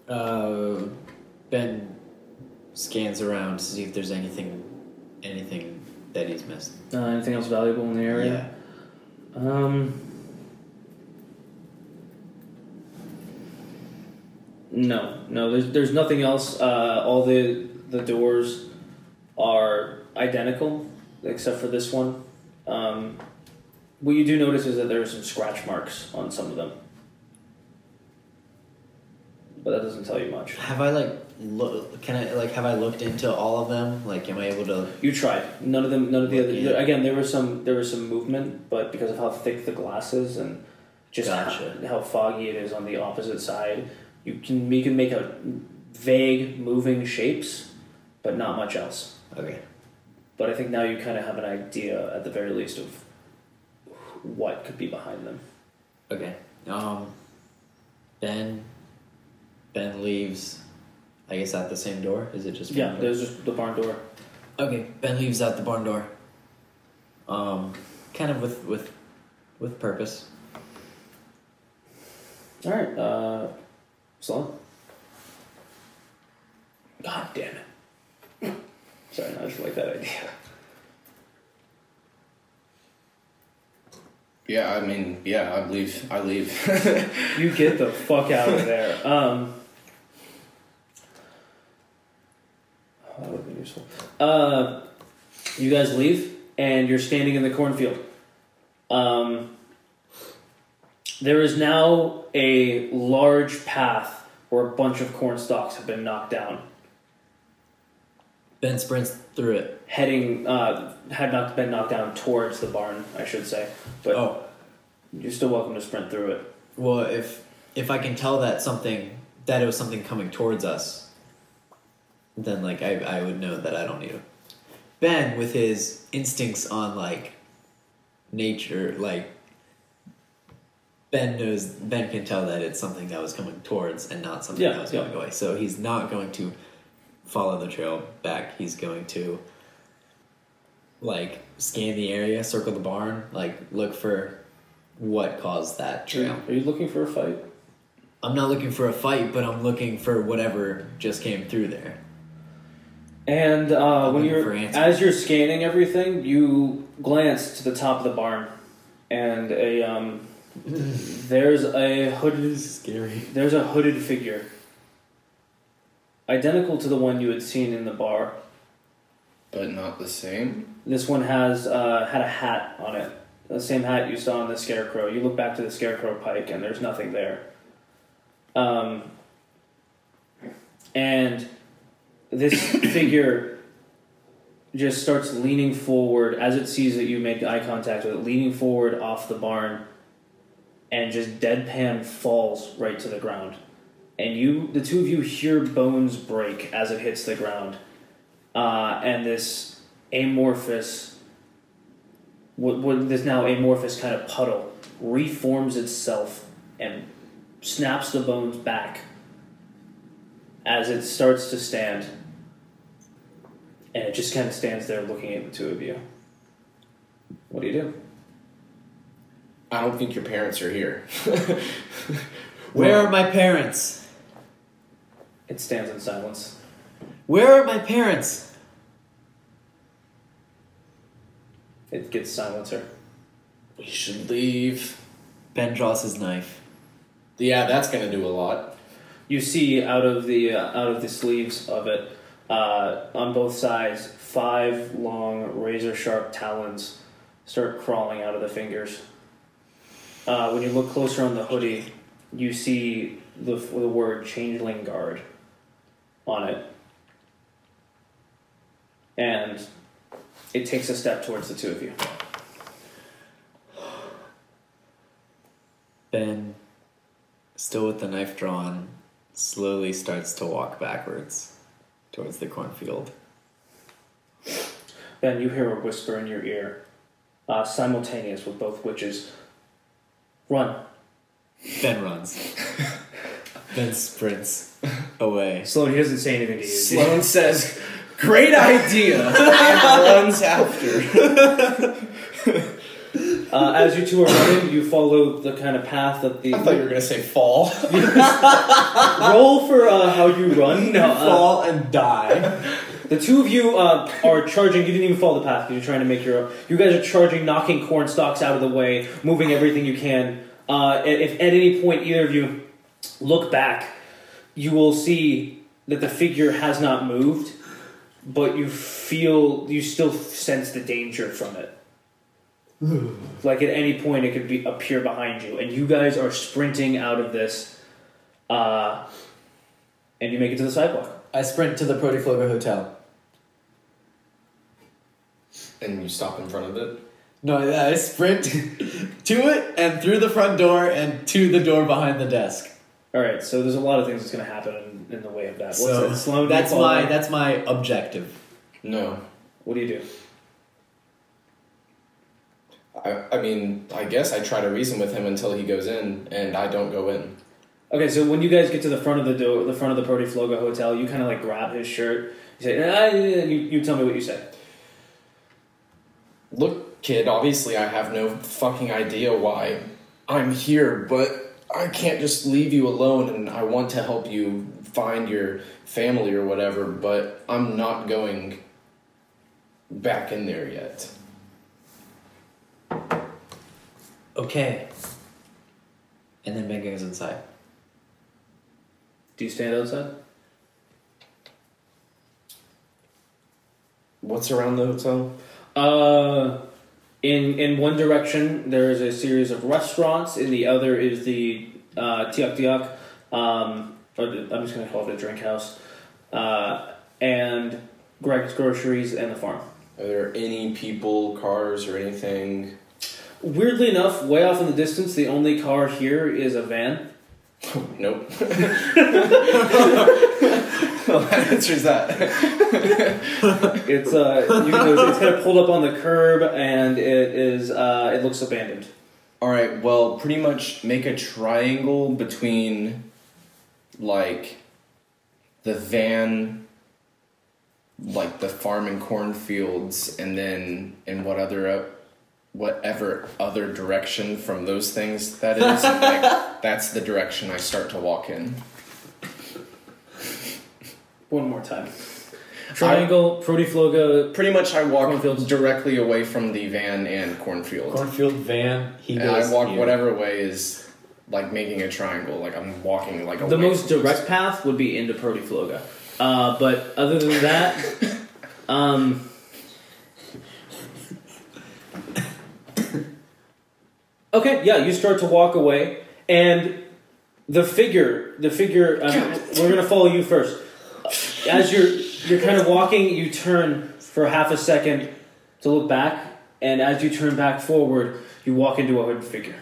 uh Ben scans around to see if there's anything anything that he's missed. Uh, anything else valuable in the area? Um. No, no. There's there's nothing else. Uh, all the the doors are identical except for this one. Um, what you do notice is that there are some scratch marks on some of them, but that doesn't tell you much. Have I like look can I like have I looked into all of them? Like am I able to You tried. None of them. None of the other. Yeah. Again, there was some. There was some movement, but because of how thick the glass is and just Gotcha. how, how foggy it is on the opposite side, you can you can make out vague moving shapes, but not much else. Okay. But I think now you kind of have an idea, at the very least, of what could be behind them. Okay. Um Ben Ben leaves I guess at the same door. Is it just Yeah, door? there's just the barn door. Okay, Ben leaves out the barn door. Um, kind of with with with purpose. All right, uh, Sloan. God damn it! Sorry, no, I just like that idea. yeah, I mean, yeah, I leave. I leave. You get the fuck out of there. Um, that would have been useful. Uh, you guys leave, and you're standing in the cornfield. Um, there is now a large path where a bunch of corn stalks have been knocked down, Ben sprints through it. heading uh, had not been knocked down towards the barn, I should say. But Oh, you're still welcome to sprint through it. well, if if I can tell that something that it was something coming towards us, then like I I would know that I don't need to. Ben with his instincts on like nature, like Ben knows Ben can tell that it's something that was coming towards and not something Yeah, that was yeah. going away. So he's not going to follow the trail back. He's going to like scan the area, circle the barn, like look for what caused that trail. Are you looking for a fight? I'm not looking for a fight, but I'm looking for whatever just came through there. And uh, when you're as you're scanning everything, you glance to the top of the barn, and a um, there's a hooded Scary. there's a hooded figure, identical to the one you had seen in the bar. But not the same. This one has uh, had a hat on it, the same hat you saw on the scarecrow. You look back to the scarecrow pike, and there's nothing there. Um, and this figure just starts leaning forward as it sees that you make eye contact with it, leaning forward off the barn, and just deadpan falls right to the ground. And you, the two of you, hear bones break as it hits the ground, uh, and this amorphous, what, what this now amorphous kind of puddle reforms itself and snaps the bones back as it starts to stand. And it just kind of stands there looking at the two of you. What do you do? I don't think your parents are here. Where are my parents? It stands in silence. Where are my parents? It gets silencer. we should leave. Ben draws his knife. Yeah, that's gonna do a lot. You see out of the uh, out of the sleeves of it, uh, on both sides, five long razor sharp talons start crawling out of the fingers. Uh, when you look closer on the hoodie, you see the the word "changeling guard" on it, and it takes a step towards the two of you. Ben, still with the knife drawn, slowly starts to walk backwards towards the cornfield. Then you hear a whisper in your ear, uh, simultaneous with both witches. Run. Ben runs. ben sprints away. Sloan, he doesn't say anything to you. Sloan says, "Great idea," and runs after. Uh, as you two are running, you follow the kind of path that the I thought you were gonna say fall. roll for uh, how you run. No, uh, Fall and die. the two of you uh, are charging. You didn't even follow the path because you're trying to make your. own. You guys are charging, knocking corn stalks out of the way, moving everything you can. Uh, if at any point either of you look back, you will see that the figure has not moved, but you feel you still sense the danger from it. Like at any point, it could be appear behind you, and you guys are sprinting out of this, uh, and you make it to the sidewalk. I sprint to the Protifloga Hotel. and you stop in front of it. No, I I sprint to it and through the front door and to the door behind the desk. All right, so there's a lot of things that's going to happen in, in the way of that. What's so that? Sloan, do you that's my that's my objective. No, What do you do? I, I mean, I guess I try to reason with him until he goes in, and I don't go in. Okay, so when you guys get to the front of the door, the front of the Protifloga hotel, you kind of like grab his shirt. You say, ah, yeah, yeah," you, you tell me what you say. Look, kid, obviously I have no fucking idea why I'm here, but I can't just leave you alone, and I want to help you find your family or whatever, but I'm not going back in there yet. Okay. And then Ben goes inside. Do you stand outside? What's around the hotel? Uh, in in one direction there is a series of restaurants. In the other is the uh, Tiak Tiak, um, I'm just gonna call it a drink house, uh, and Greg's Groceries and the farm. Are there any people, cars, or anything? Weirdly enough, way off in the distance, the only car here is a van. Nope. well, that answers that. It's uh, you know, it's kind of pulled up on the curb, and it is uh, it looks abandoned. All right. Well, pretty much make a triangle between, like, the van, like the farm and cornfields, and then and what other, uh, whatever other direction from those things that is. like, that's the direction I start to walk in. One more time. Triangle, Protifloga. Pretty much, I walk Cornfields. directly away from the van and cornfield. Cornfield van. He and goes. I walk here. whatever way is like making a triangle. Like I'm walking like The most from- direct path would be into Protifloga. Uh, but other than that, um, okay, yeah, you start to walk away, and the figure, the figure, um, we're gonna follow you first. As you're you're kind of walking, you turn for half a second to look back, and as you turn back forward, you walk into a hooded figure.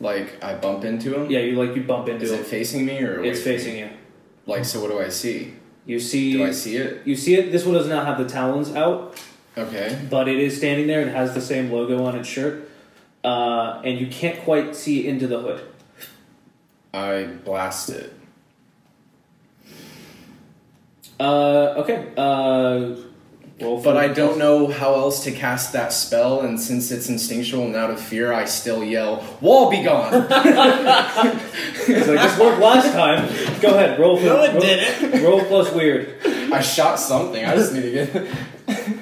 Like I bump into him. Yeah, you like you bump into Is it. it facing me or It's from me? facing you. Like so, what do I see? You see. Do I see it? You see it. This one does not have the talons out, Okay. but it is standing there and has the same logo on its shirt. Uh, and you can't quite see into the hood. I blast it. Uh, okay. Uh, roll But I don't know how else to cast that spell, and since it's instinctual and out of fear, I still yell, "Wall be gone!" It's like this worked last time. Go ahead. Roll for. No, it roll, didn't. Roll plus weird. I shot something. I just need to get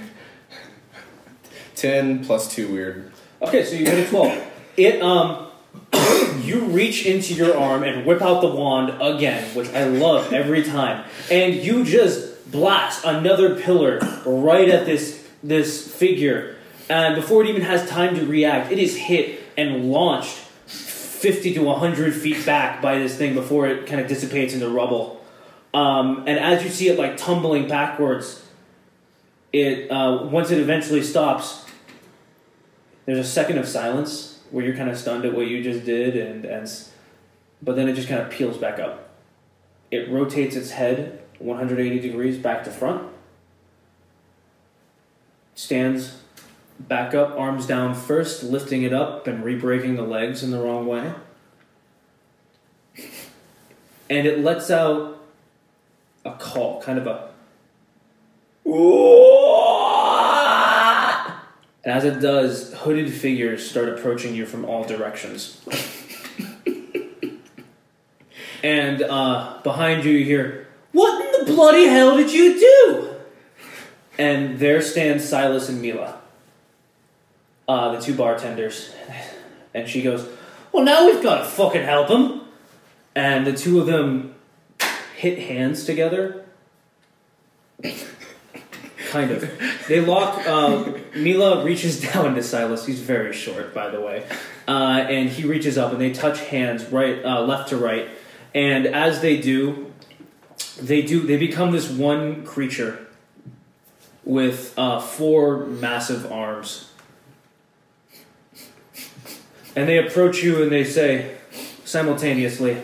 ten plus two weird. Okay, so you hit a twelve. It um, you reach into your arm and whip out the wand again, which I love every time, and you just blast another pillar right at this this figure, and before it even has time to react, it is hit and launched fifty to hundred feet back by this thing before it kind of dissipates into rubble. Um, and as you see it like tumbling backwards, it uh, once it eventually stops, there's a second of silence where you're kind of stunned at what you just did, and, and but then it just kind of peels back up. It rotates its head 180 degrees back to front, stands back up, arms down first, lifting it up and re-breaking the legs in the wrong way. And it lets out a call, kind of a. And as it does, hooded figures start approaching you from all directions. and uh, behind you, you hear, What in the bloody hell did you do? And there stand Silas and Mila, uh, the two bartenders. And she goes, Well, now we've got to fucking help him. And the two of them hit hands together. Kind of. They lock. Uh, Mila reaches down to Silas. He's very short, by the way, uh, and he reaches up, and they touch hands, right, uh, left to right. And as they do, they do. They become this one creature with uh, four massive arms, and they approach you, and they say simultaneously,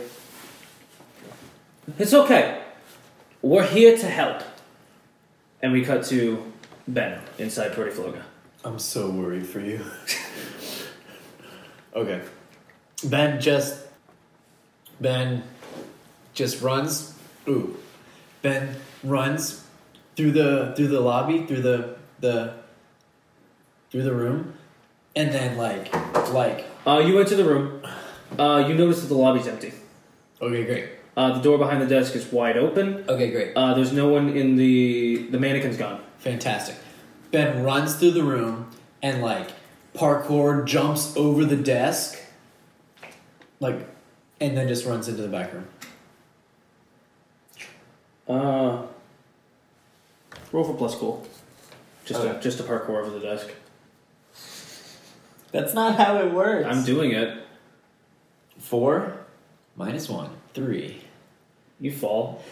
"It's okay. We're here to help." And we cut to Ben inside Protifloga. I'm so worried for you. okay. Ben just Ben just runs. Ooh. Ben runs through the through the lobby, through the the through the room, and then like like Uh, you went to the room. Uh, you notice that the lobby's empty. okay, great. Uh, the door behind the desk is wide open. Okay, great. Uh, there's no one in the the mannequin's gone. Fantastic. Ben runs through the room and like parkour jumps over the desk, like, and then just runs into the back room. Uh, roll for plus cool. Just Okay. to, just to parkour over the desk. That's not how it works. I'm doing it. Four minus one, three. You fall,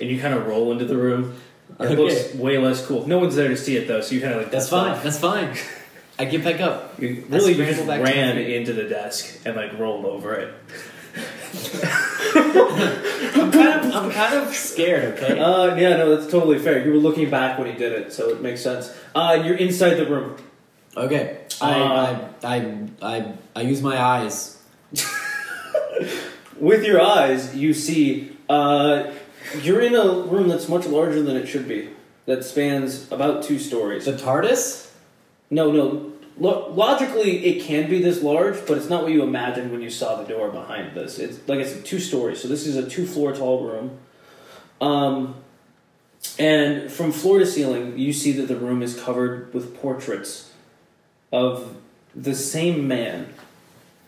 and you kind of roll into the room. It Okay. looks way less cool. No one's there to see it though, so you kind of like That's fine. off. That's fine. I get back up. You really you just ran into the desk and like rolled over it. I'm kind of, I'm kind of scared. Okay. Uh, yeah, no, that's totally fair. You were looking back when he did it, so it makes sense. Uh, you're inside the room. Okay. Uh, I, I, I, I, I use my eyes. With your eyes, you see uh, you're in a room that's much larger than it should be. That spans about two stories. The TARDIS. No, no. Lo- logically, it can be this large, but it's not what you imagined when you saw the door behind this. It's like I said, two stories. So this is a two-floor tall room. Um, And from floor to ceiling, you see that the room is covered with portraits of the same man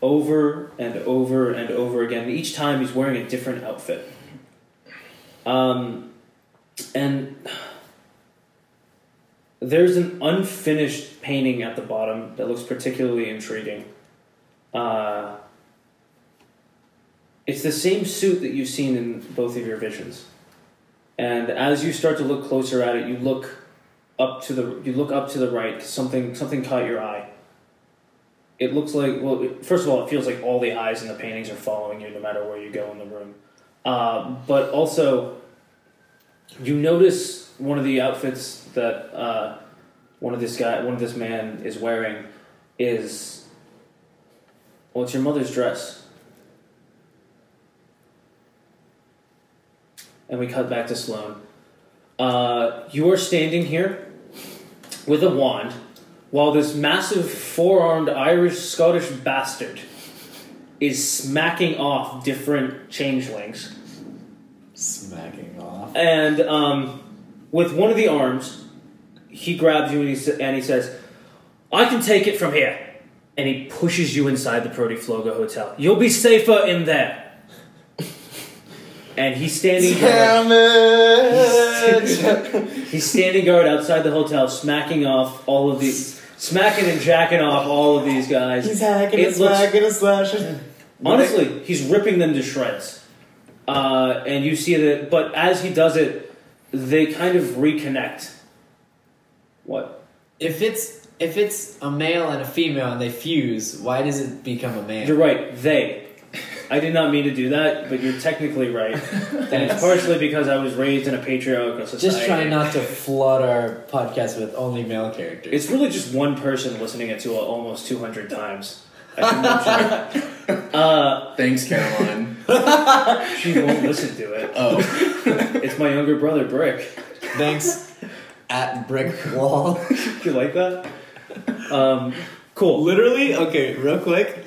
over and over and over again. Each time he's wearing a different outfit. Um, and there's an unfinished painting at the bottom that looks particularly intriguing. Uh, it's the same suit that you've seen in both of your visions. And as you start to look closer at it, you look up to the you look up to the right. Something something caught your eye. It looks like well, first of all, it feels like all the eyes in the paintings are following you, no matter where you go in the room. Uh, but also, you notice one of the outfits that uh, one of this guy, one of this man is wearing, is well, it's your mother's dress. And we cut back to Sloan. Uh, you are standing here with a wand while this massive four armed Irish Scottish bastard is smacking off different changelings. Smacking off. And um, with one of the arms, he grabs you and he, sa- and he says, I can take it from here. And he pushes you inside the Protifloga Hotel. You'll be safer in there. And he's standing guard. He's standing guard outside the hotel, smacking off all of these, smacking and jacking off all of these guys. He's hacking It and looks- smacking and slashing. Honestly, he's ripping them to shreds. Uh, and you see that, but as he does it, they kind of reconnect. What? If it's if it's a male and a female and they fuse, why does it become a man? You're right, they. I did not mean to do that, but you're technically right. and it's partially because I was raised in a patriarchal society. Just try not to flood our podcast with only male characters. It's really just one person listening it to almost 200 times. I think that's right. uh, Thanks, Caroline. she won't listen to it. oh, It's my younger brother, Brick. Thanks at brick wall. you like that? Um, cool. Literally, okay, real quick.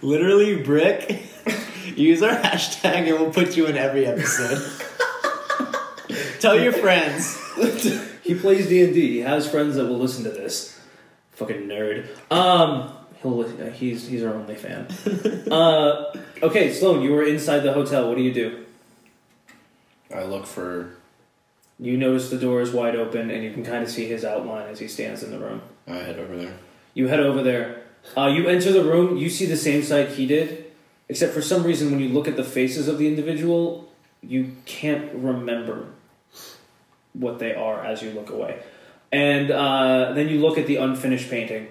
Literally, brick. Use our hashtag and we'll put you in every episode. Tell your friends. He plays D and D. He has friends that will listen to this. Fucking nerd. Um, he'll li- he's he's our only fan. uh, okay, Sloan, you were inside the hotel. What do you do? I look for. You notice the door is wide open, and you can kind of see his outline as he stands in the room. I head over there. You head over there. Uh, you enter the room. You see the same sight he did, except for some reason, when you look at the faces of the individual, you can't remember what they are as you look away. And uh, then you look at the unfinished painting,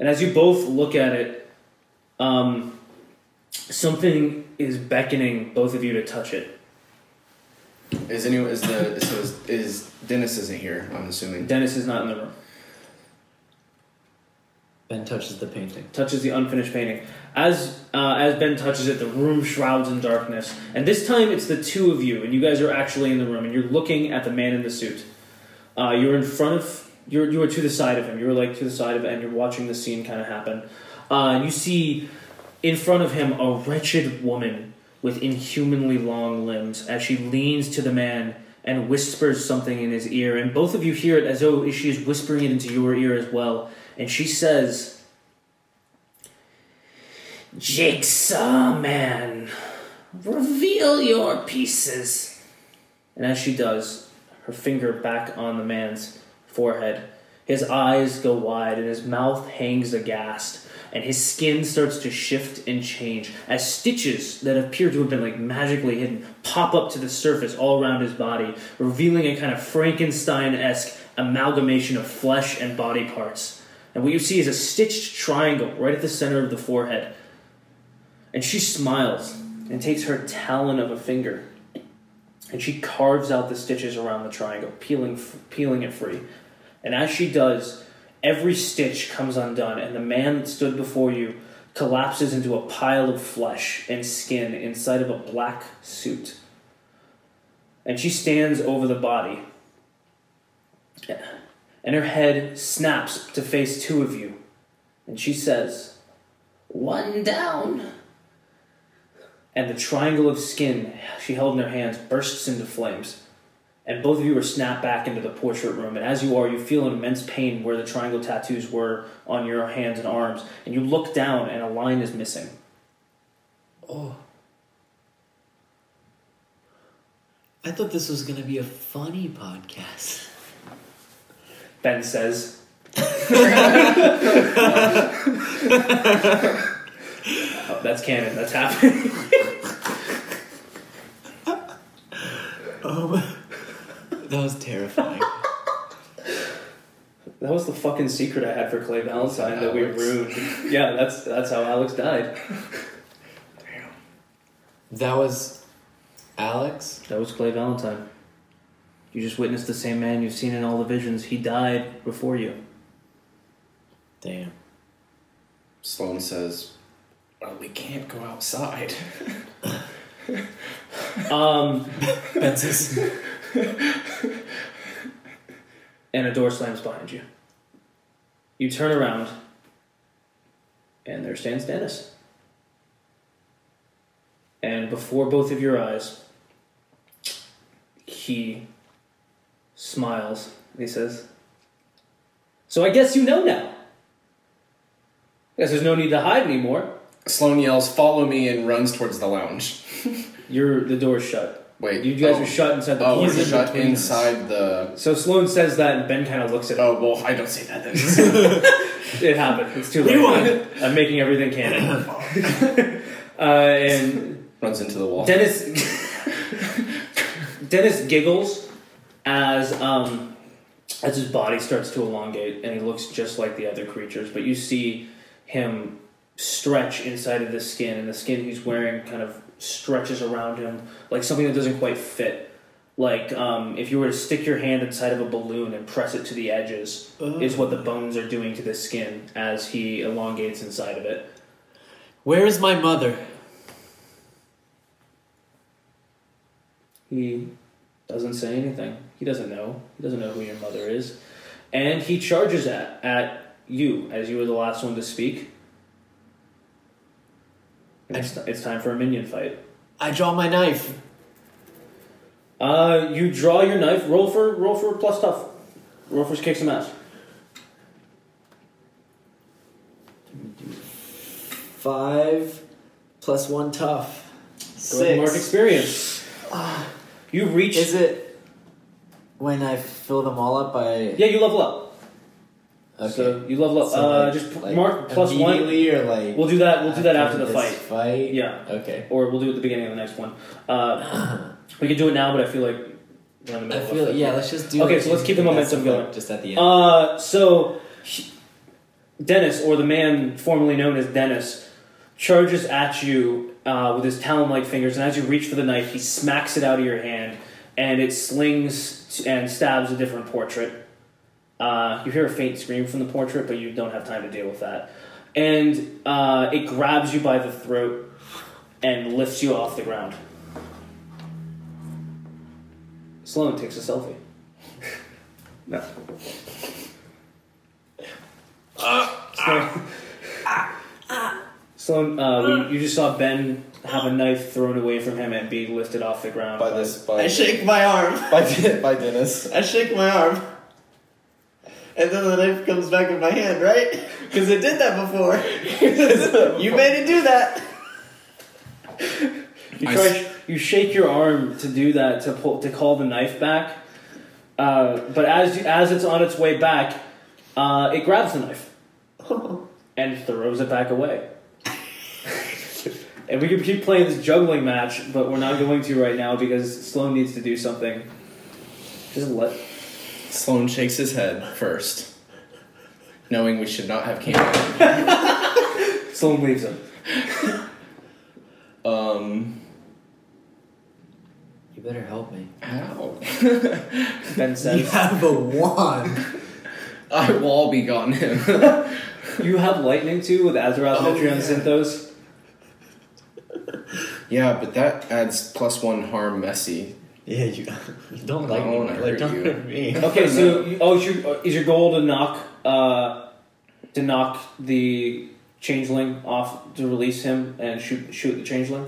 and as you both look at it, um, something is beckoning both of you to touch it. Is anyone is the so is, is Dennis isn't here? I'm assuming. Dennis is not in the room. Ben touches the painting. touches the unfinished painting. As uh, as Ben touches it, the room shrouds in darkness, and this time it's the two of you, and you guys are actually in the room, and you're looking at the man in the suit. Uh, you're in front of you're you are to the side of him. You're like to the side of it, and you're watching the scene kind of happen. Uh, and you see in front of him a wretched woman with inhumanly long limbs as she leans to the man and whispers something in his ear, and both of you hear it as though she is whispering it into your ear as well. And she says. Jigsaw Man, reveal your pieces. And as she does, her finger back on the man's forehead, his eyes go wide and his mouth hangs aghast, and his skin starts to shift and change as stitches that appear to have been like magically hidden pop up to the surface all around his body, revealing a kind of Frankenstein esque amalgamation of flesh and body parts. And what you see is a stitched triangle right at the center of the forehead. And she smiles and takes her talon of a finger and she carves out the stitches around the triangle, peeling, peeling it free. And as she does, every stitch comes undone, and the man that stood before you collapses into a pile of flesh and skin inside of a black suit. And she stands over the body, and her head snaps to face two of you. And she says, One down. And the triangle of skin she held in her hands bursts into flames. and both of you are snapped back into the portrait room. And as you are, you feel an immense pain where the triangle tattoos were on your hands and arms. And you look down, and a line is missing. Oh. I thought this was gonna be a funny podcast. Ben says. That's canon. That's happening. Oh, that was terrifying. That was the fucking secret I had for Clay Valentine that we ruined. Yeah, that's that's how Alex died. Damn. That was Alex. That was Clay Valentine. You just witnessed the same man you've seen in all the visions. He died before you. Damn. Sloan says, "Well, we can't go outside." Um, Ben says, and a door slams behind you. You turn around, and there stands Dennis. And before both of your eyes, he smiles and he says, So I guess you know now. Guess there's no need to hide anymore. Sloan yells, "Follow me!" and runs towards the lounge. You're the door's shut. Wait, You guys oh, are shut inside the Oh, we're in shut between us. inside the. So Sloan says that, and Ben kind of looks at it. Oh well, I don't say that then. It happened. It's too late. Rewind. I'm making everything canon. uh, and Runs into the wall. Dennis Dennis giggles as um, as his body starts to elongate, and he looks just like the other creatures. But you see him stretch inside of the skin, and the skin he's wearing kind of stretches around him like something that doesn't quite fit. Like um, if you were to stick your hand inside of a balloon and press it to the edges, is what the bones are doing to the skin as he elongates inside of it. Where is my mother? He doesn't say anything. He doesn't know. He doesn't know who your mother is. And he charges at, at you as you were the last one to speak. It's, it's time for a minion fight. I draw my knife. Uh, you draw your knife. Roll for roll for plus tough. Roll for kick some ass. Five plus one tough. Go ahead and mark Six. experience. You reach. Is it when I fill them all up by? Yeah, you level up. Okay. So you level up. So, uh, like- just p- like mark plus one. or like We'll do that. We'll do that after the fight. Fight. Yeah. Okay. Or we'll do it at the beginning of the next one. Uh, we can do it now, but I feel like we're in the I feel yeah. Let's just do. Okay, it. so let's keep the momentum going. Just at the end. Uh, so Dennis, or the man formerly known as Dennis, charges at you uh, with his talon-like fingers, and as you reach for the knife, he smacks it out of your hand, and it slings t- and stabs a different portrait. Uh, you hear a faint scream from the portrait, but you don't have time to deal with that. And uh, it grabs you by the throat and lifts you off the ground. Sloan takes a selfie. no. Sloan, Sloan uh, we, you just saw Ben have a knife thrown away from him and be lifted off the ground. by this by I shake my arm. by, De- by Dennis. I shake my arm. And then the knife comes back in my hand, right? Because it did that before. you made it do that. You try, s- you shake your arm to do that to pull to call the knife back, uh, but as you, as it's on its way back, uh, it grabs the knife and throws it back away. and we could keep playing this juggling match, but we're not going to right now because Sloan needs to do something. Just let Sloan shakes his head first, knowing we should not have camera. Sloan leaves him. Um, you better help me. ow. Ben says. You have a wand. I will all be gone him. "You have lightning too with Azarath, Oh, Metrion, yeah. Synthos." yeah, but that adds plus one harm messy. Yeah, you, you don't like me. don't Like, hurt don't you. hurt me. Okay, so you, oh, is your, is your goal to knock uh, to knock the changeling off to release him and shoot shoot the changeling?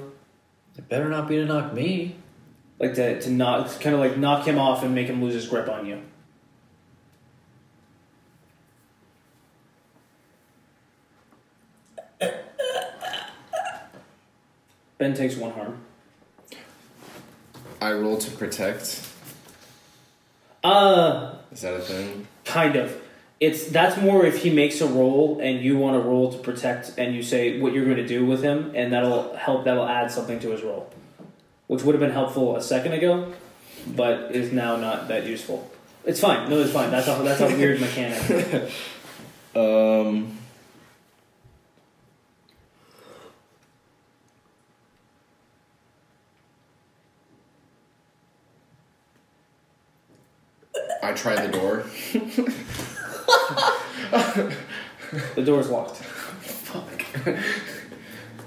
It better not be to knock me. like to to knock, kind of like knock him off and make him lose his grip on you. Ben takes one harm. I roll to protect. Uh, Is that a thing? kind of. It's that's more if he makes a roll and you want to roll to protect and you say what you're going to do with him and that'll help that'll add something to his roll, which would have been helpful a second ago, but is now not that useful. It's fine. No, it's fine. That's a that's a weird mechanic. Um. I try the door. The door's locked. Fuck.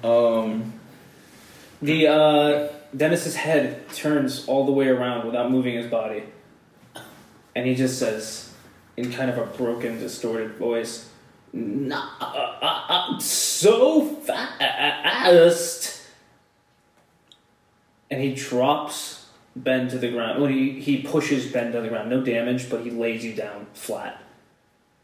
Um. The uh, Dennis's head turns all the way around without moving his body, and he just says, in kind of a broken, distorted voice, "Not uh, so fast." And he drops Ben to the ground. Well, he he pushes Ben to the ground. No damage, but he lays you down flat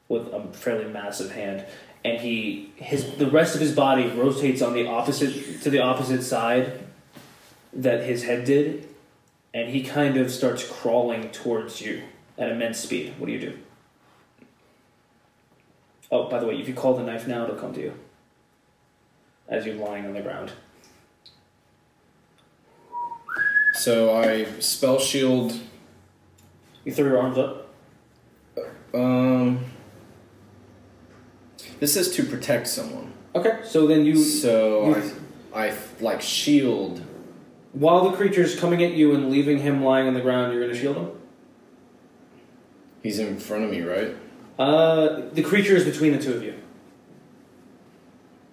with a fairly massive hand. And he his the rest of his body rotates on the opposite to the opposite side that his head did. And he kind of starts crawling towards you at immense speed. What do you do? Oh by the way if you call the knife now it'll come to you as you're lying on the ground So I spell shield. you throw your arms up Um. This is to protect someone. okay so then you So you- I, I like shield. while the creature's coming at you and leaving him lying on the ground you're going to shield him He's in front of me, right? Uh, the creature is between the two of you.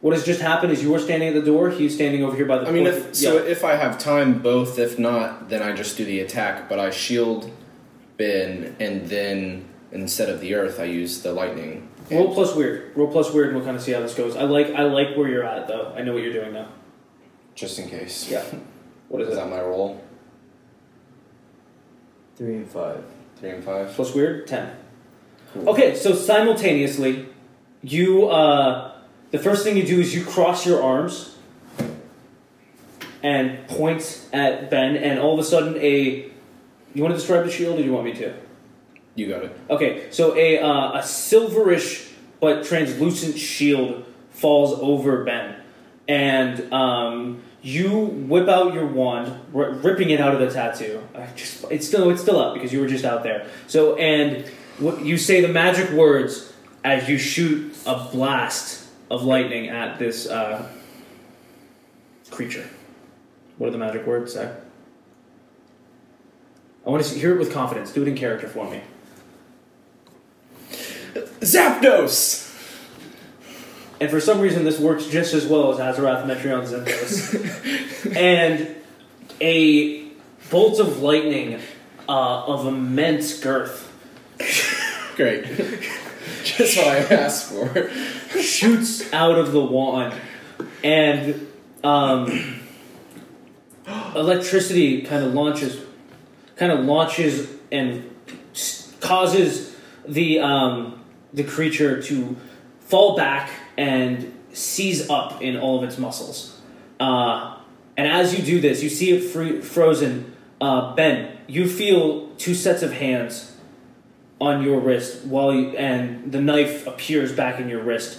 What has just happened is you were standing at the door. He's standing over here by the. I mean, port- if so, if I have time, both. If not, then I just do the attack. But I shield Ben, and then instead of the earth, I use the lightning. roll plus weird. Roll plus weird, and we'll kind of see how this goes. I like I like where you're at though. I know what you're doing now. just in case. Yeah. What is Is that my roll? Three and five. Three and five. Plus weird ten. Okay, so simultaneously, you uh, the first thing you do is you cross your arms and point at Ben, and all of a sudden a. You want to describe the shield, or do you want me to? You got it. Okay, so a uh, a silverish but translucent shield falls over Ben, and um, you whip out your wand, r- ripping it out of the tattoo. I just it's still it's still up because you were just out there. So and what you say the magic words as you shoot a blast of lightning at this uh, creature. What are the magic words, Zach? I want to hear it with confidence. Do it in character for me. Zapdos. And for some reason, this works just as well as Azarath Metrion Zendos. and a bolt of lightning uh, of immense girth Great. just what I asked for. shoots out of the wand, and um, electricity kind of launches, kind of launches and causes the um, the creature to fall back and seize up in all of its muscles. Uh, and as you do this, you see it free, frozen. Uh, ben, you feel two sets of hands on your wrist while you, and the knife appears back in your wrist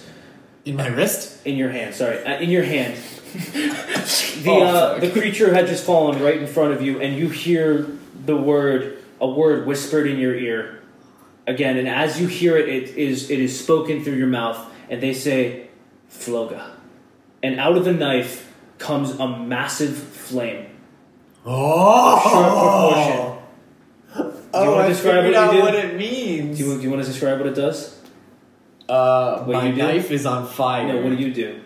In my wrist? in your hand. Sorry, uh, in your hand. the Oh, uh, the creature had just fallen right in front of you, and you hear the word a word whispered in your ear again. And as you hear it, it is it is spoken through your mouth, and they say, "Floga," and out of the knife comes a massive flame. Oh! Sharp proportion. Oh, wanna I describe what you do? what it means. Do you, do you want to describe what it does? uh, What my you do? knife is on fire. No, what do you do?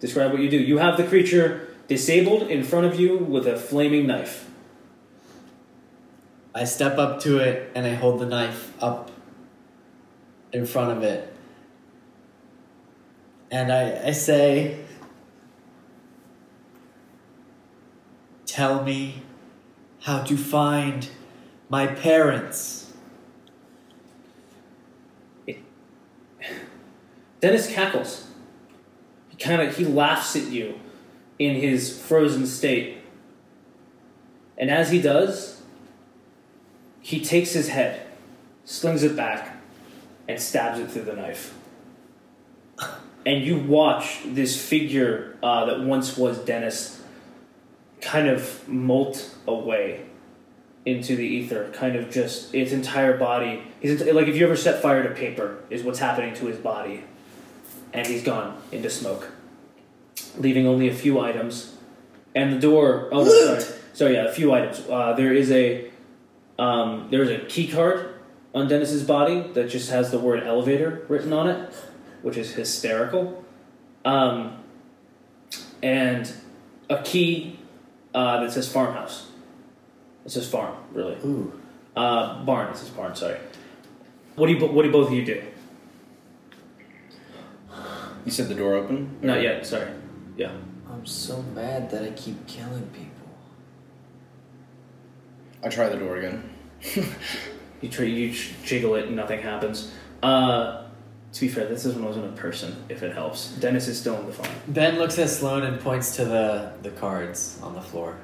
Describe what you do. You have the creature disabled in front of you with a flaming knife. I step up to it and I hold the knife up in front of it. And I, I say, Tell me how to find my parents. Dennis cackles. He kind of he laughs at you in his frozen state. And as he does, he takes his head, slings it back, and stabs it through the knife. And you watch this figure uh, that once was Dennis kind of molt away into the ether, kind of just its entire body. He's like if you ever set fire to paper, is what's happening to his body, and he's gone into smoke, leaving only a few items, and the door. Oh, no, sorry, sorry, yeah, a few items. Uh, there is a um, there is a key card on Dennis's body that just has the word elevator written on it, which is hysterical, um, and a key uh, that says farmhouse. It says farm, really. Ooh. Uh, barn. It says barn. Sorry. What do you? What do both of you do? You said the door open? Not yet. Sorry. Yeah. I'm so mad that I keep killing people. I try the door again. You try. You jiggle it, and nothing happens. Uh, to be fair, this isn't wasn't a person. If it helps, Dennis is still in the phone. Ben looks at Sloan and points to the the cards on the floor,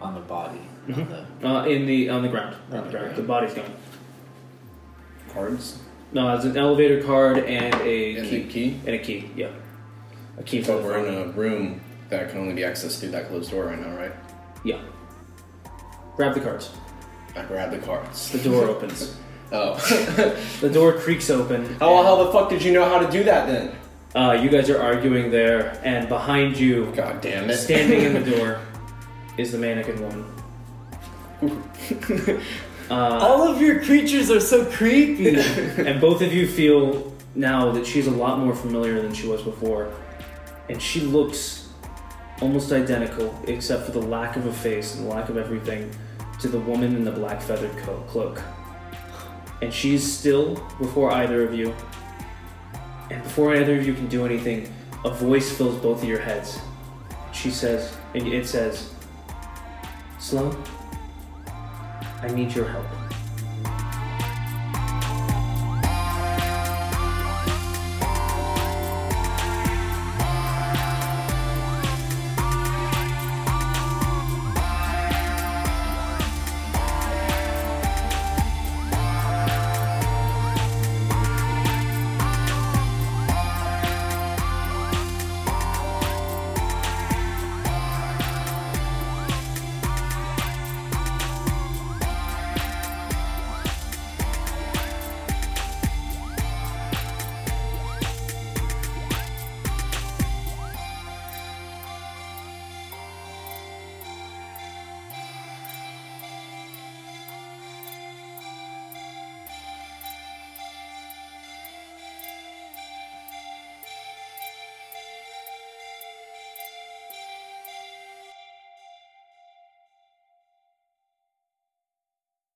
on the body. On the, Uh, in the on the ground. On On the the ground. ground. The body's gone. Cards No, it's an elevator card and a and key. key. And a key. Yeah. A key for But we're phone. in a room that can only be accessed through that closed door right now, right? Yeah. Grab the cards. I grab the cards. The door opens. Oh. The door creaks open. how, and- how the fuck did you know how to do that then? Uh, you guys are arguing there, and behind you, God damn it. standing in the door, is the mannequin woman. uh, All of your creatures are so creepy. and both of you feel now that she's a lot more familiar than she was before, and she looks almost identical, except for the lack of a face and the lack of everything, to the woman in the black feathered co- cloak. And she's still before either of you, and before either of you can do anything, a voice fills both of your heads. She says, and it says, Sloan, I need your help.